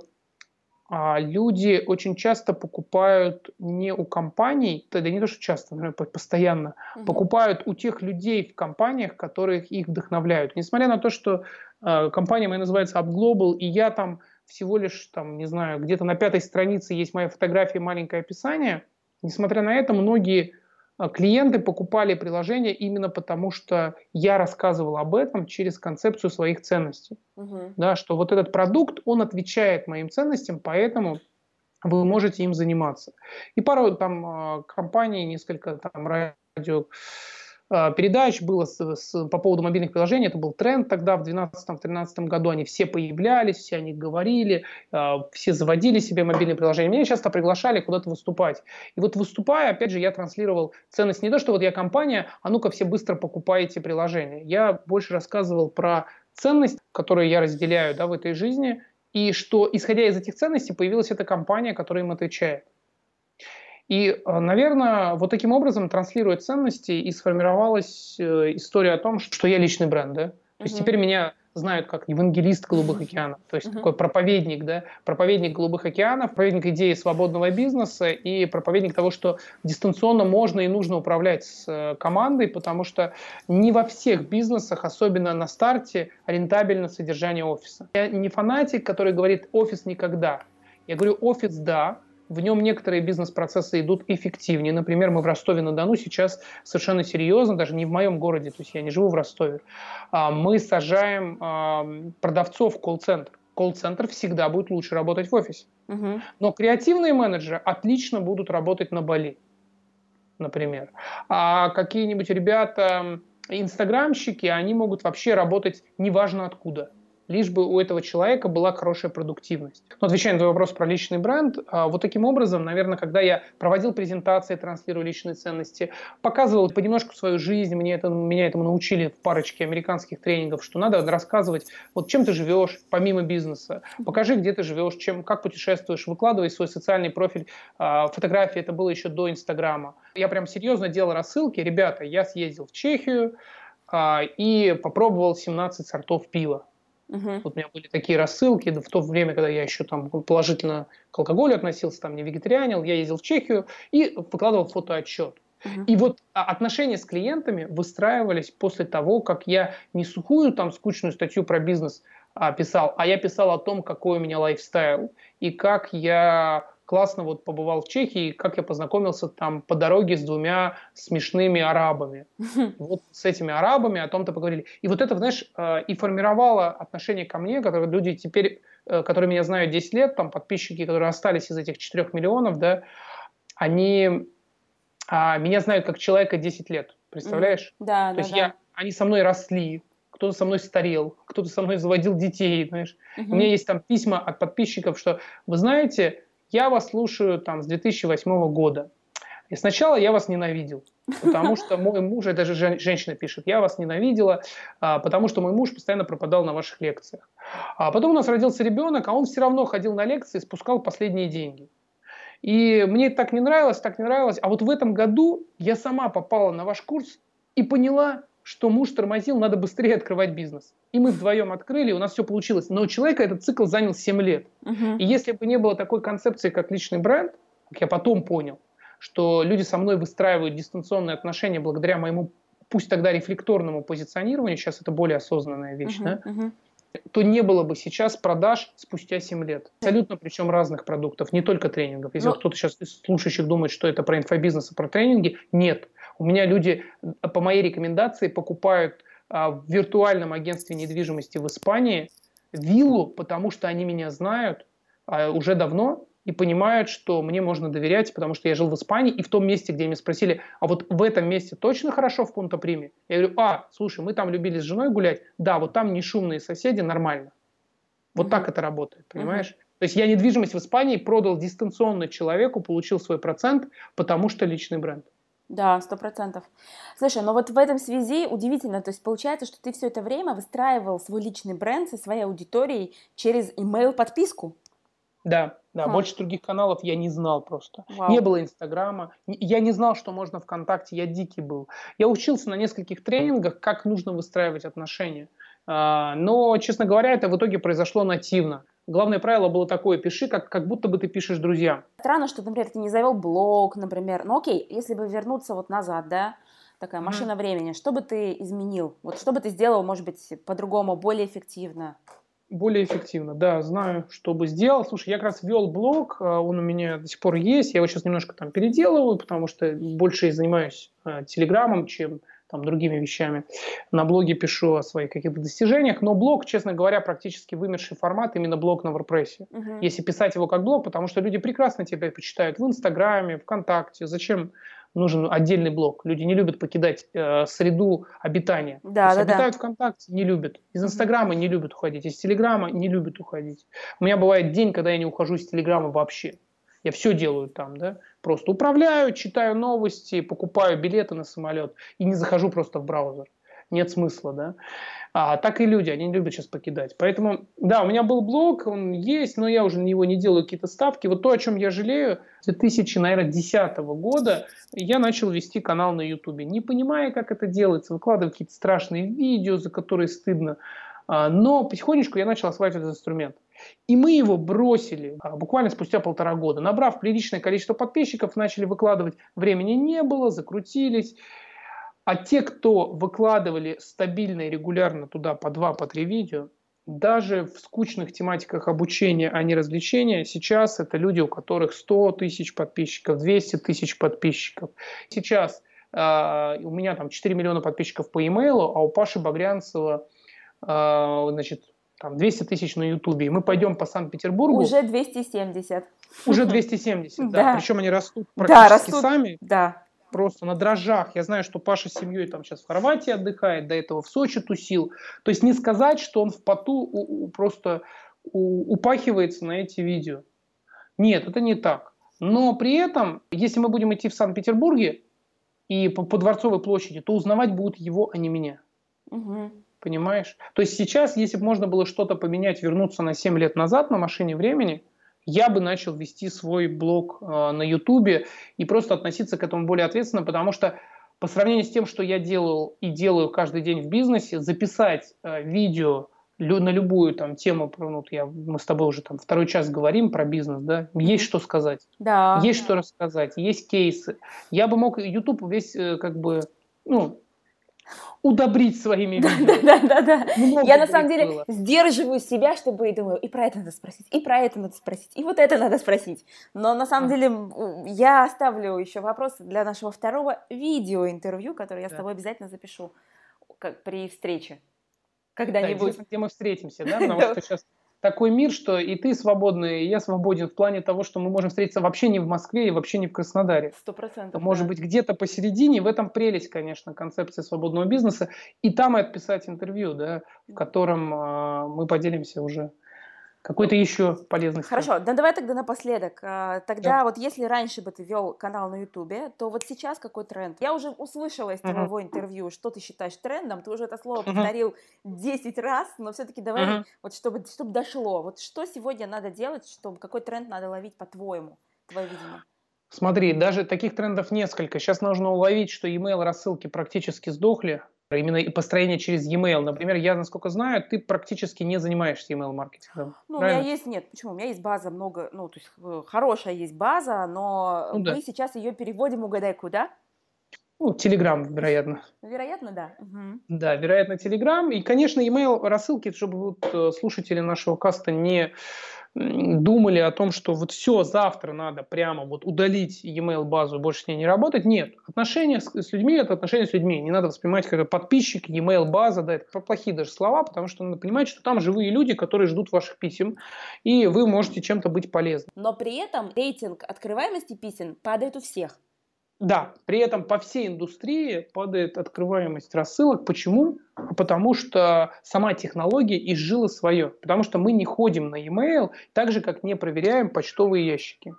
люди очень часто покупают не у компаний, да не то, что часто, наверное, постоянно, угу. покупают у тех людей в компаниях, которые их вдохновляют. Несмотря на то, что э, компания моя называется UpGlobal, и я там всего лишь, там, не знаю, где-то на пятой странице есть моя фотография, маленькое описание, несмотря на это, многие а, клиенты покупали приложение именно потому, что я рассказывал об этом через концепцию своих ценностей. Угу. Да, что вот этот продукт, он отвечает моим ценностям, поэтому вы можете им заниматься. И пару там а, компаний, несколько там радио а, передач было с, с, по поводу мобильных приложений. Это был тренд тогда, в 2012-2013 году. Они все появлялись, все они говорили, э, все заводили себе мобильные приложения. Меня часто приглашали куда-то выступать. И вот выступая, опять же, я транслировал ценность не то, что вот я компания, а ну-ка все быстро покупаете приложение. Я больше рассказывал про ценность, которую я разделяю да, в этой жизни, и что, исходя из этих ценностей, появилась эта компания, которая им отвечает. И, э, наверное, вот таким образом, транслируя ценности, и сформировалась э, история о том, что я личный бренд, да. То есть теперь меня знают как евангелист голубых океанов, то есть такой проповедник, да, проповедник голубых океанов, проповедник идеи свободного бизнеса и проповедник того, что дистанционно можно и нужно управлять с э, командой, потому что не во всех бизнесах, особенно на старте, рентабельно содержание офиса. Я не фанатик, который говорит офис никогда. Я говорю офис да, в нем некоторые бизнес-процессы идут эффективнее. Например, мы в Ростове-на-Дону сейчас совершенно серьезно, даже не в моем городе, то есть я не живу в Ростове, а, мы сажаем а, продавцов в колл-центр. колл-центр всегда будет лучше работать в офисе. Угу. Но креативные менеджеры отлично будут работать на Бали, например. А какие-нибудь ребята, инстаграмщики, они могут вообще работать неважно откуда лишь бы у этого человека была хорошая продуктивность. Но отвечая на твой вопрос про личный бренд, а, вот таким образом, наверное, когда я проводил презентации, транслировал личные ценности, показывал понемножку свою жизнь, мне это, меня этому научили в парочке американских тренингов, что надо рассказывать, вот чем ты живешь помимо бизнеса, покажи, где ты живешь, чем, как путешествуешь, выкладывай свой социальный профиль, а, фотографии, это было еще до Инстаграма. Я прям серьезно делал рассылки, ребята, я съездил в Чехию, а, и попробовал 17 сортов пива. Угу. Вот у меня были такие рассылки в то время, когда я еще там положительно к алкоголю относился, там не вегетарианил, я ездил в Чехию и выкладывал фотоотчет. Угу. И вот а, отношения с клиентами выстраивались после того, как я не сухую там скучную статью про бизнес а, писал, а я писал о том, какой у меня лайфстайл и как я классно вот побывал в Чехии, как я познакомился там по дороге с двумя смешными арабами. Вот с этими арабами о том-то поговорили. И вот это, знаешь, э, и формировало отношение ко мне, которые люди теперь, э, которые меня знают 10 лет, там подписчики, которые остались из этих 4 миллионов, да, они а, меня знают как человека 10 лет, представляешь? Да, То да, есть да. я, они со мной росли, кто-то со мной старел, кто-то со мной заводил детей, знаешь. Угу. У меня есть там письма от подписчиков, что, вы знаете, я вас слушаю там с 2008 года. И сначала я вас ненавидел, потому что мой муж, это даже женщина пишет, я вас ненавидела, а, потому что мой муж постоянно пропадал на ваших лекциях. А потом у нас родился ребенок, а он все равно ходил на лекции, спускал последние деньги. И мне так не нравилось, так не нравилось. А вот в этом году я сама попала на ваш курс и поняла, что муж тормозил, надо быстрее открывать бизнес. И мы вдвоем открыли, у нас все получилось. Но у человека этот цикл занял 7 лет. Uh-huh. И если бы не было такой концепции, как личный бренд, как я потом понял, что люди со мной выстраивают дистанционные отношения благодаря моему, пусть тогда рефлекторному позиционированию, сейчас это более осознанная вещь, uh-huh, да? uh-huh то не было бы сейчас продаж спустя 7 лет. Абсолютно причем разных продуктов, не только тренингов. Если Но... Ну кто-то сейчас из слушающих думает, что это про инфобизнес и про тренинги, нет. У меня люди по моей рекомендации покупают а, в виртуальном агентстве недвижимости в Испании виллу, потому что они меня знают а, уже давно и понимают, что мне можно доверять, потому что я жил в Испании, и в том месте, где меня спросили, а вот в этом месте точно хорошо в Пунто-Приме? Я говорю, а, слушай, мы там любили с женой гулять, да, вот там не шумные соседи, нормально. Вот mm-hmm. так это работает, понимаешь? Mm-hmm. То есть я недвижимость в Испании продал дистанционно человеку, получил свой процент, потому что личный бренд. Да, сто процентов. Слушай, но вот в этом связи удивительно, то есть получается, что ты все это время выстраивал свой личный бренд со своей аудиторией через email подписку. Да, да, хм. больше других каналов я не знал просто. Вау. Не было Инстаграма, я не знал, что можно ВКонтакте, я дикий был. Я учился на нескольких тренингах, как нужно выстраивать отношения. А, но, честно говоря, это в итоге произошло нативно главное правило было такое, пиши, как, как будто бы ты пишешь друзьям. Странно, что, например, ты не завел блог, например. Ну окей, если бы вернуться вот назад, да, такая машина mm-hmm. времени, что бы ты изменил? Вот что бы ты сделал, может быть, по-другому, более эффективно? Более эффективно, да, знаю, что бы сделал. Слушай, я как раз вел блог, а, он у меня до сих пор есть, я его сейчас немножко там переделываю, потому что больше занимаюсь э, телеграммом, чем там, другими вещами. На блоге пишу о своих каких-то достижениях, но блог, честно говоря, практически вымерший формат, именно блог на WordPress. Угу. Если писать его как блог, потому что люди прекрасно тебя почитают в Инстаграме, ВКонтакте. Зачем нужен отдельный блог? Люди не любят покидать э, среду обитания. Да, да, обитают да. ВКонтакте, не любят. Из Инстаграма не любят уходить, из Телеграма не любят уходить. У меня бывает день, когда я не ухожу из Телеграма вообще. Я все делаю там, да. Просто управляю, читаю новости, покупаю билеты на самолет и не захожу просто в браузер. Нет смысла, да. А так и люди, они не любят сейчас покидать. Поэтому, да, у меня был блог, он есть, но я уже на него не делаю какие-то ставки. Вот то, о чем я жалею, с 2010 года я начал вести канал на YouTube. Не понимая, как это делается, выкладываю какие-то страшные видео, за которые стыдно. А, но потихонечку я начал осваивать этот инструмент. И мы его бросили а, буквально спустя полтора года. Набрав приличное количество подписчиков, начали выкладывать. Времени не было, закрутились. А те, кто выкладывали стабильно и регулярно туда по два, по три видео, даже в скучных тематиках обучения, а не развлечения, сейчас это люди, у которых 100 тысяч подписчиков, 200 тысяч подписчиков. Сейчас э, у меня там 4 миллиона подписчиков по e-mail, а у Паши Багрянцева э, значит, там 200 тысяч на Ютубе, и мы пойдем по Санкт-Петербургу. Уже 270. Уже 270, да. Да. Причем они растут Да, практически растут. сами, Да. просто на дрожжах. Я знаю, что Паша с семьей там сейчас в Хорватии отдыхает, до этого в Сочи тусил. То есть не сказать, что он в поту у- у- просто у- упахивается на эти видео. Нет, это не так. Но при этом, если мы будем идти в Санкт-Петербурге и по, по Дворцовой площади, то узнавать будут его, а не меня. Мгм. Понимаешь? То есть сейчас, если бы можно было что-то поменять, вернуться на 7 лет назад на машине времени, я бы начал вести свой блог э, на Ютубе и просто относиться к этому более ответственно, потому что по сравнению с тем, что я делал и делаю каждый день в бизнесе, записать э, видео лю- на любую там тему, ну, я, мы с тобой уже там второй час говорим про бизнес, да, есть что сказать. Да. Есть что рассказать, есть кейсы. Я бы мог YouTube весь э, как бы, ну, удобрить своими видео. Да, да, да. Много Я на самом деле было. сдерживаю себя, чтобы и думаю, и про это надо спросить, и про это надо спросить, и вот это надо спросить. Но на самом А. деле я оставлю еще вопросы для нашего второго видеоинтервью, которое я с Да. тобой обязательно запишу как при встрече Да, когда-нибудь. интересно, где мы встретимся, да? Потому Да. что сейчас такой мир, что и ты свободный, и я свободен в плане того, что мы можем встретиться вообще не в Москве и вообще не в Краснодаре. Сто процентов. Может да. быть, где-то посередине, в этом прелесть, конечно, концепции свободного бизнеса. И там и отписать интервью, да, в котором а, мы поделимся уже какой-то еще полезностью. Хорошо, да давай тогда напоследок. А, Тогда вот если раньше бы ты вел канал на Ютубе, то вот сейчас какой тренд? Я уже услышала из твоего интервью, что ты считаешь трендом, ты уже это слово Мгм. повторил 10 раз, но все-таки давай, Мгм. вот чтобы, чтобы дошло, вот что сегодня надо делать, чтобы какой тренд надо ловить по-твоему, твое видение? Смотри, даже таких трендов несколько. Сейчас нужно уловить, что email рассылки практически сдохли. Именно и построение через e-mail. Например, я, насколько знаю, ты практически не занимаешься email маркетингом. Ну, у меня есть, нет, почему? У меня есть база много, ну, то есть э, хорошая есть база, но Ну да. мы сейчас ее переводим, угадай, куда? Ну, Telegram, вероятно. Вероятно, да. Мгм. Да, вероятно, Telegram. И, конечно, email рассылки, чтобы вот, э, слушатели нашего каста не думали о том, что вот все, завтра надо прямо вот удалить e-mail базу больше с ней не работать. Нет, отношения с, с людьми – это отношения с людьми. Не надо воспринимать как подписчик, e-mail база, да, это плохие даже слова, потому что надо понимать, что там живые люди, которые ждут ваших писем, и вы можете чем-то быть полезны. Но при этом рейтинг открываемости писем падает у всех. Да, при этом по всей индустрии падает открываемость рассылок. Почему? Потому что сама технология изжила свое. Потому что мы не ходим на e-mail, так же, как не проверяем почтовые ящики.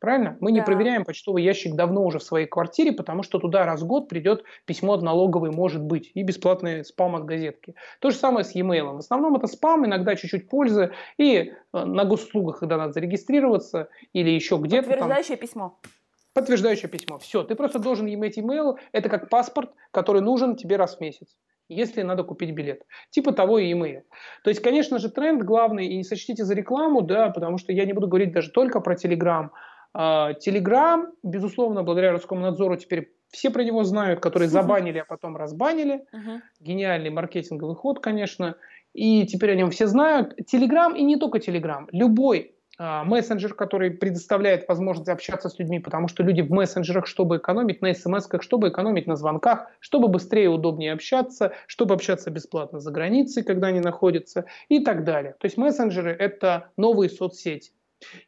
Правильно? Мы не Да. проверяем почтовый ящик давно уже в своей квартире, потому что туда раз в год придет письмо от налоговой, может быть, и бесплатный спам от газетки. То же самое с e-mail. В основном это спам, иногда чуть-чуть пользы. И э, на госуслугах, когда надо зарегистрироваться, или еще где-то там, Подтверждающее письмо. Подтверждающее письмо. Все, ты просто должен иметь email. Это как паспорт, который нужен тебе раз в месяц, если надо купить билет. Типа того и email. То есть, конечно же, тренд главный, и не сочтите за рекламу, да, потому что я не буду говорить даже только про Telegram. Telegram, безусловно, благодаря Роскомнадзору теперь все про него знают, которые забанили, а потом разбанили. Мгм. Гениальный маркетинговый ход, конечно. И теперь о нем все знают. Telegram и не только Telegram. Любой мессенджер, который предоставляет возможность общаться с людьми, потому что люди в мессенджерах, чтобы экономить на смс-ках, чтобы экономить на звонках, чтобы быстрее и удобнее общаться, чтобы общаться бесплатно за границей, когда они находятся и так далее. То есть мессенджеры – это новые соцсети.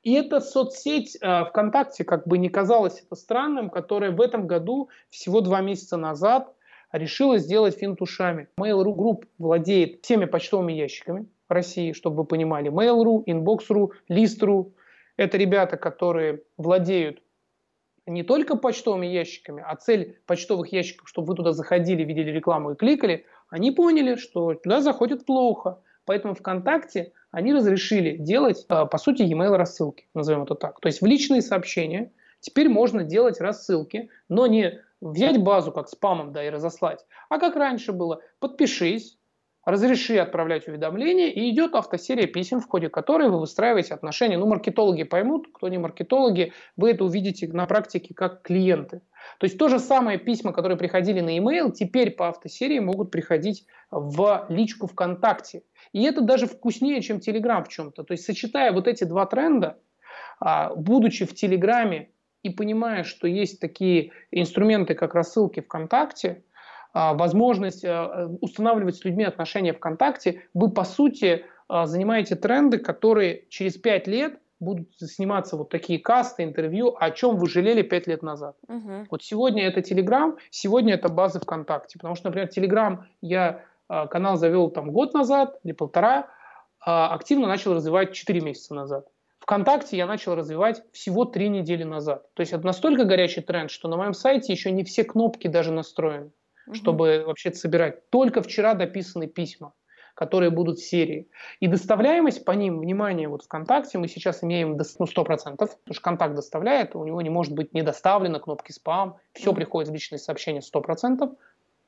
И эта соцсеть э, ВКонтакте, как бы не казалось это странным, которая в этом году, всего два месяца назад, решила сделать финт ушами. Mail.ru Group владеет всеми почтовыми ящиками России, чтобы вы понимали. Mail.ru, Inbox.ru, List.ru – это ребята, которые владеют не только почтовыми ящиками, а цель почтовых ящиков, чтобы вы туда заходили, видели рекламу и кликали, они поняли, что туда заходит плохо. Поэтому ВКонтакте они разрешили делать, э, по сути, e-mail рассылки, назовем это так. То есть в личные сообщения теперь можно делать рассылки, но не взять базу как спамом, да, и разослать, а как раньше было, подпишись, разреши отправлять уведомления, и идет автосерия писем, в ходе которой вы выстраиваете отношения. Ну, маркетологи поймут, кто не маркетологи, вы это увидите на практике как клиенты. То есть то же самое письма, которые приходили на e-mail, теперь по автосерии могут приходить в личку ВКонтакте. И это даже вкуснее, чем Telegram в чем-то. То есть сочетая вот эти два тренда, а, будучи в Телеграме и понимая, что есть такие инструменты, как рассылки ВКонтакте, возможность а, устанавливать с людьми отношения ВКонтакте, вы, по сути, а, занимаете тренды, которые через пять лет будут сниматься вот такие касты, интервью, о чем вы жалели пять лет назад. Угу. Вот сегодня это Телеграм, сегодня это база ВКонтакте. Потому что, например, Телеграм я канал завел там год назад или полтора, активно начал развивать 4 месяца назад. ВКонтакте я начал развивать всего три недели назад. То есть это настолько горячий тренд, что на моем сайте еще не все кнопки даже настроены, угу. чтобы вообще собирать. Только вчера дописаны письма, которые будут в серии. И доставляемость по ним, внимание, вот ВКонтакте мы сейчас имеем до, ну, 100%, потому что контакт доставляет, у него не может быть не доставлено кнопки спам, все угу. приходит в личные сообщения 100%,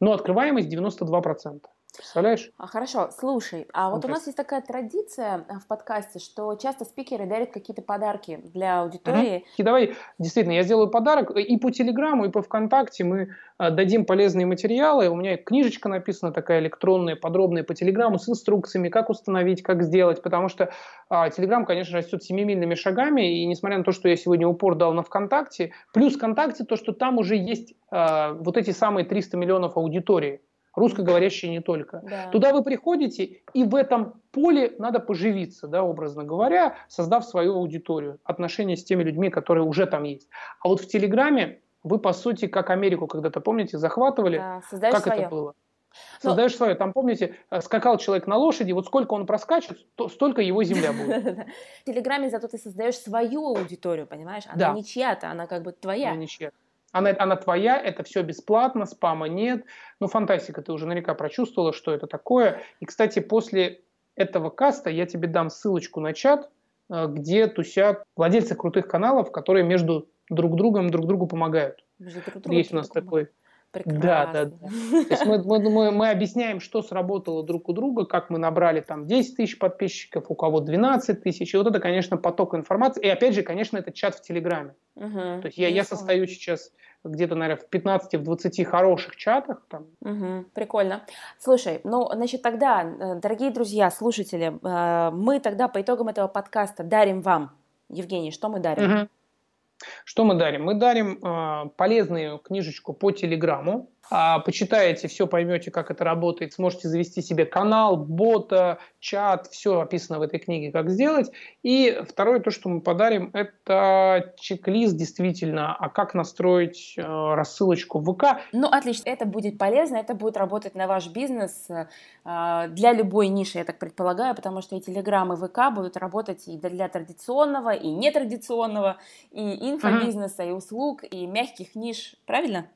но открываемость 92%. Представляешь? А, хорошо, слушай, а вот у нас есть такая традиция э, в подкасте, что часто спикеры дарят какие-то подарки для аудитории. Угу. И давай, действительно, я сделаю подарок и по Телеграму, и по ВКонтакте мы э, дадим полезные материалы. У меня книжечка написана такая электронная, подробная по Телеграму с инструкциями, как установить, как сделать, потому что а, Телеграм, конечно, растет семимильными шагами, и несмотря на то, что я сегодня упор дал на ВКонтакте, плюс ВКонтакте то, что там уже есть а, вот эти самые 300 миллионов аудитории русскоговорящие не только. Да. Туда вы приходите, и в этом поле надо поживиться, да, образно говоря, создав свою аудиторию, отношения с теми людьми, которые уже там есть. А вот в Телеграме вы, по сути, как Америку когда-то, помните, захватывали, да, как свое. это было? Ну, Создаешь Но... свое. Там, помните, э, скакал человек на лошади, вот сколько он проскачет, то столько его земля будет. В Телеграме зато ты создаешь свою аудиторию, понимаешь? Она не чья-то, она как бы твоя. Она не чья-то. Она, она твоя, это все бесплатно, спама нет. Ну, фантастика, ты уже наверняка прочувствовала, что это такое. И, кстати, после этого каста я тебе дам ссылочку на чат, э, где тусят владельцы крутых каналов, которые между друг другом друг другу помогают. Друг другом Есть у нас такой Прекрасно. Да, да, да. То есть мы, мы, мы, мы объясняем, что сработало друг у друга, как мы набрали там 10 тысяч подписчиков, у кого 12 тысяч. И вот это, конечно, поток информации. И опять же, конечно, это чат в Телеграме. Угу. То есть я, я состою сейчас где-то, наверное, в 15-20 хороших чатах. Там. Угу, прикольно. Слушай, ну, значит, тогда, э, дорогие друзья, слушатели, э, мы тогда по итогам этого подкаста дарим вам, Евгений, что мы дарим? Угу. Что мы дарим? Мы дарим э, полезную книжечку по Телеграму. А, почитаете, все поймете, как это работает. Сможете завести себе канал, бота, чат. Все описано в этой книге, как сделать. И второе, то, что мы подарим, это чек-лист действительно, а как настроить э, рассылочку в ВК. Ну, отлично. Это будет полезно, это будет работать на ваш бизнес э, для любой ниши, я так предполагаю, потому что и Телеграм, и ВК будут работать и для традиционного, и нетрадиционного, и инфобизнеса, uh-huh. и услуг, и мягких ниш. Правильно?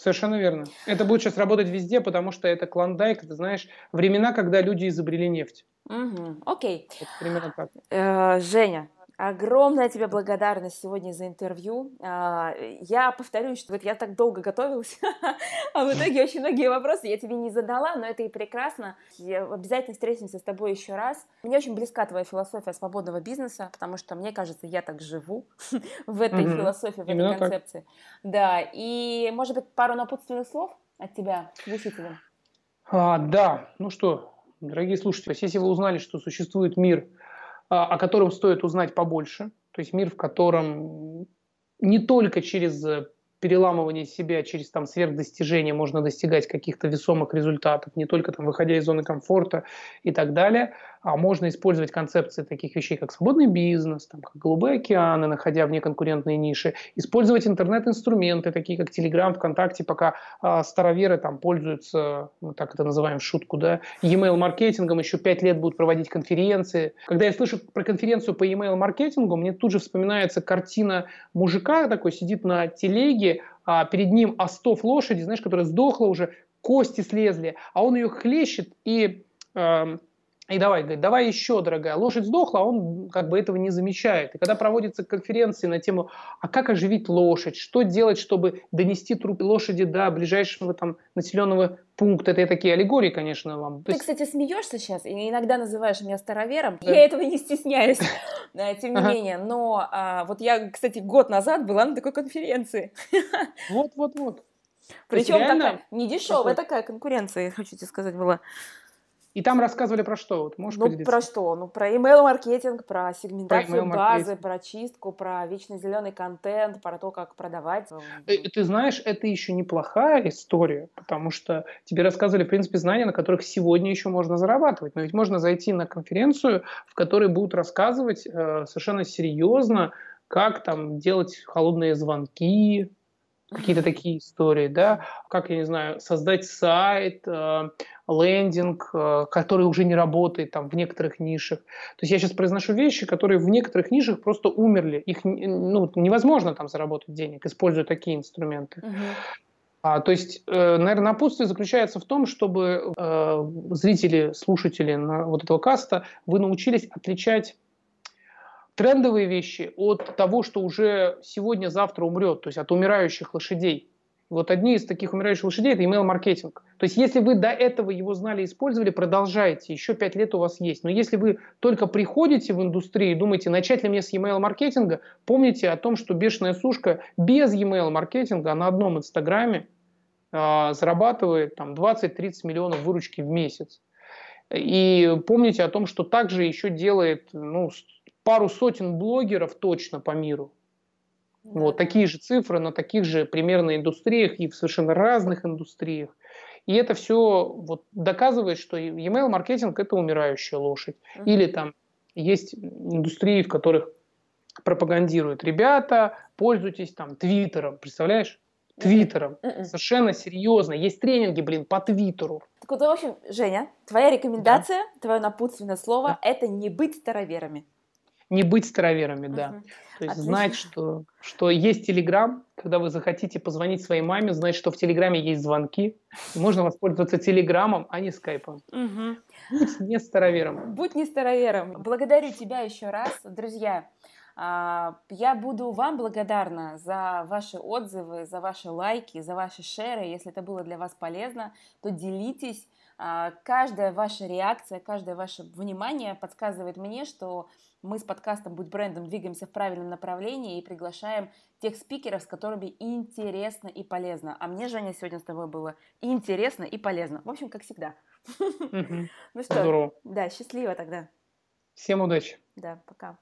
Совершенно верно. Это будет сейчас работать везде, потому что это клондайк, ты знаешь, времена, когда люди изобрели нефть. Угу, окей. Вот примерно так. Э, Женя, Огромная тебе благодарность сегодня за интервью. А, я повторюсь, что вот я так долго готовилась, а в итоге очень многие вопросы я тебе не задала, но это и прекрасно. Я обязательно встретимся с тобой еще раз. Мне очень близка твоя философия свободного бизнеса, потому что, мне кажется, я так живу в этой философии, в этой концепции. Да, и, может быть, пару напутственных слов от тебя слушателям? А, да, ну что, дорогие слушатели, если вы узнали, что существует мир – о котором стоит узнать побольше. То есть мир, в котором не только через переламывание себя через там сверхдостижения можно достигать каких-то весомых результатов, не только там выходя из зоны комфорта и так далее, а можно использовать концепции таких вещей, как свободный бизнес, там, как голубые океаны, находя в неконкурентные ниши, использовать интернет-инструменты, такие как Telegram, ВКонтакте, пока а, староверы там пользуются, ну, так это называем шутку, да, e-mail маркетингом, еще пять лет будут проводить конференции. Когда я слышу про конференцию по e-mail маркетингу, мне тут же вспоминается картина мужика такой, сидит на телеге, а перед ним остов лошади, знаешь, которая сдохла уже, кости слезли, а он ее хлещет и э, и давай, говорит, давай еще, дорогая. Лошадь сдохла, а он как бы этого не замечает. И когда проводятся конференции на тему, а как оживить лошадь, что делать, чтобы донести труп лошади до ближайшего там населенного пункта, это такие аллегории, конечно, вам. Ты, кстати, смеешься сейчас и иногда называешь меня старовером. Да. Я этого не стесняюсь, тем не менее. Но а, вот я, кстати, год назад была на такой конференции. Вот-вот-вот. Причем такая не дешевая такая конкуренция, хочу тебе сказать, была. И там рассказывали про что? Вот можешь ну, поделиться? про что? Ну, про email-маркетинг, про сегментацию про базы, про чистку, про вечно зеленый контент, про то, как продавать. Ты, э, ты знаешь, это еще неплохая история, потому что тебе рассказывали, в принципе, знания, на которых сегодня еще можно зарабатывать. Но ведь можно зайти на конференцию, в которой будут рассказывать э, совершенно серьезно, как там делать холодные звонки, какие-то такие истории, да, как, я не знаю, создать сайт, э, лендинг, э, который уже не работает там в некоторых нишах. То есть я сейчас произношу вещи, которые в некоторых нишах просто умерли. Их ну, невозможно там заработать денег, используя такие инструменты. Uh-huh. А, то есть, э, наверное, напутствие заключается в том, чтобы э, зрители, слушатели на, вот этого каста, вы научились отличать трендовые вещи от того, что уже сегодня-завтра умрет, то есть от умирающих лошадей. Вот одни из таких умирающих лошадей – это email-маркетинг. То есть если вы до этого его знали и использовали, продолжайте, еще пять лет у вас есть. Но если вы только приходите в индустрию и думаете, начать ли мне с email-маркетинга, помните о том, что бешеная сушка без email-маркетинга на одном инстаграме э, зарабатывает там, 20-30 миллионов выручки в месяц. И помните о том, что также еще делает ну, пару сотен блогеров точно по миру. Да. Вот такие же цифры на таких же примерно индустриях и в совершенно разных индустриях. И это все вот доказывает, что email маркетинг это умирающая лошадь. Uh-huh. Или там есть индустрии, в которых пропагандируют ребята, пользуйтесь там твиттером, представляешь? Твиттером. Совершенно серьезно. Есть тренинги, блин, по твиттеру. Так вот, в общем, Женя, твоя рекомендация, да. твое напутственное слово да. это не быть староверами не быть староверами, да. Угу. То есть Отлично. знать, что, что есть Телеграм, когда вы захотите позвонить своей маме, знать, что в Телеграме есть звонки, можно воспользоваться Телеграмом, а не Скайпом. Угу. Будь не старовером. Будь не старовером. Благодарю тебя еще раз, друзья. А, я буду вам благодарна за ваши отзывы, за ваши лайки, за ваши шеры. Если это было для вас полезно, то делитесь. А, каждая ваша реакция, каждое ваше внимание подсказывает мне, что мы с подкастом «Будь брендом» двигаемся в правильном направлении и приглашаем тех спикеров, с которыми интересно и полезно. А мне, Женя, сегодня с тобой было интересно и полезно. В общем, как всегда. Ну что, да, счастливо тогда. Всем удачи. Да, пока.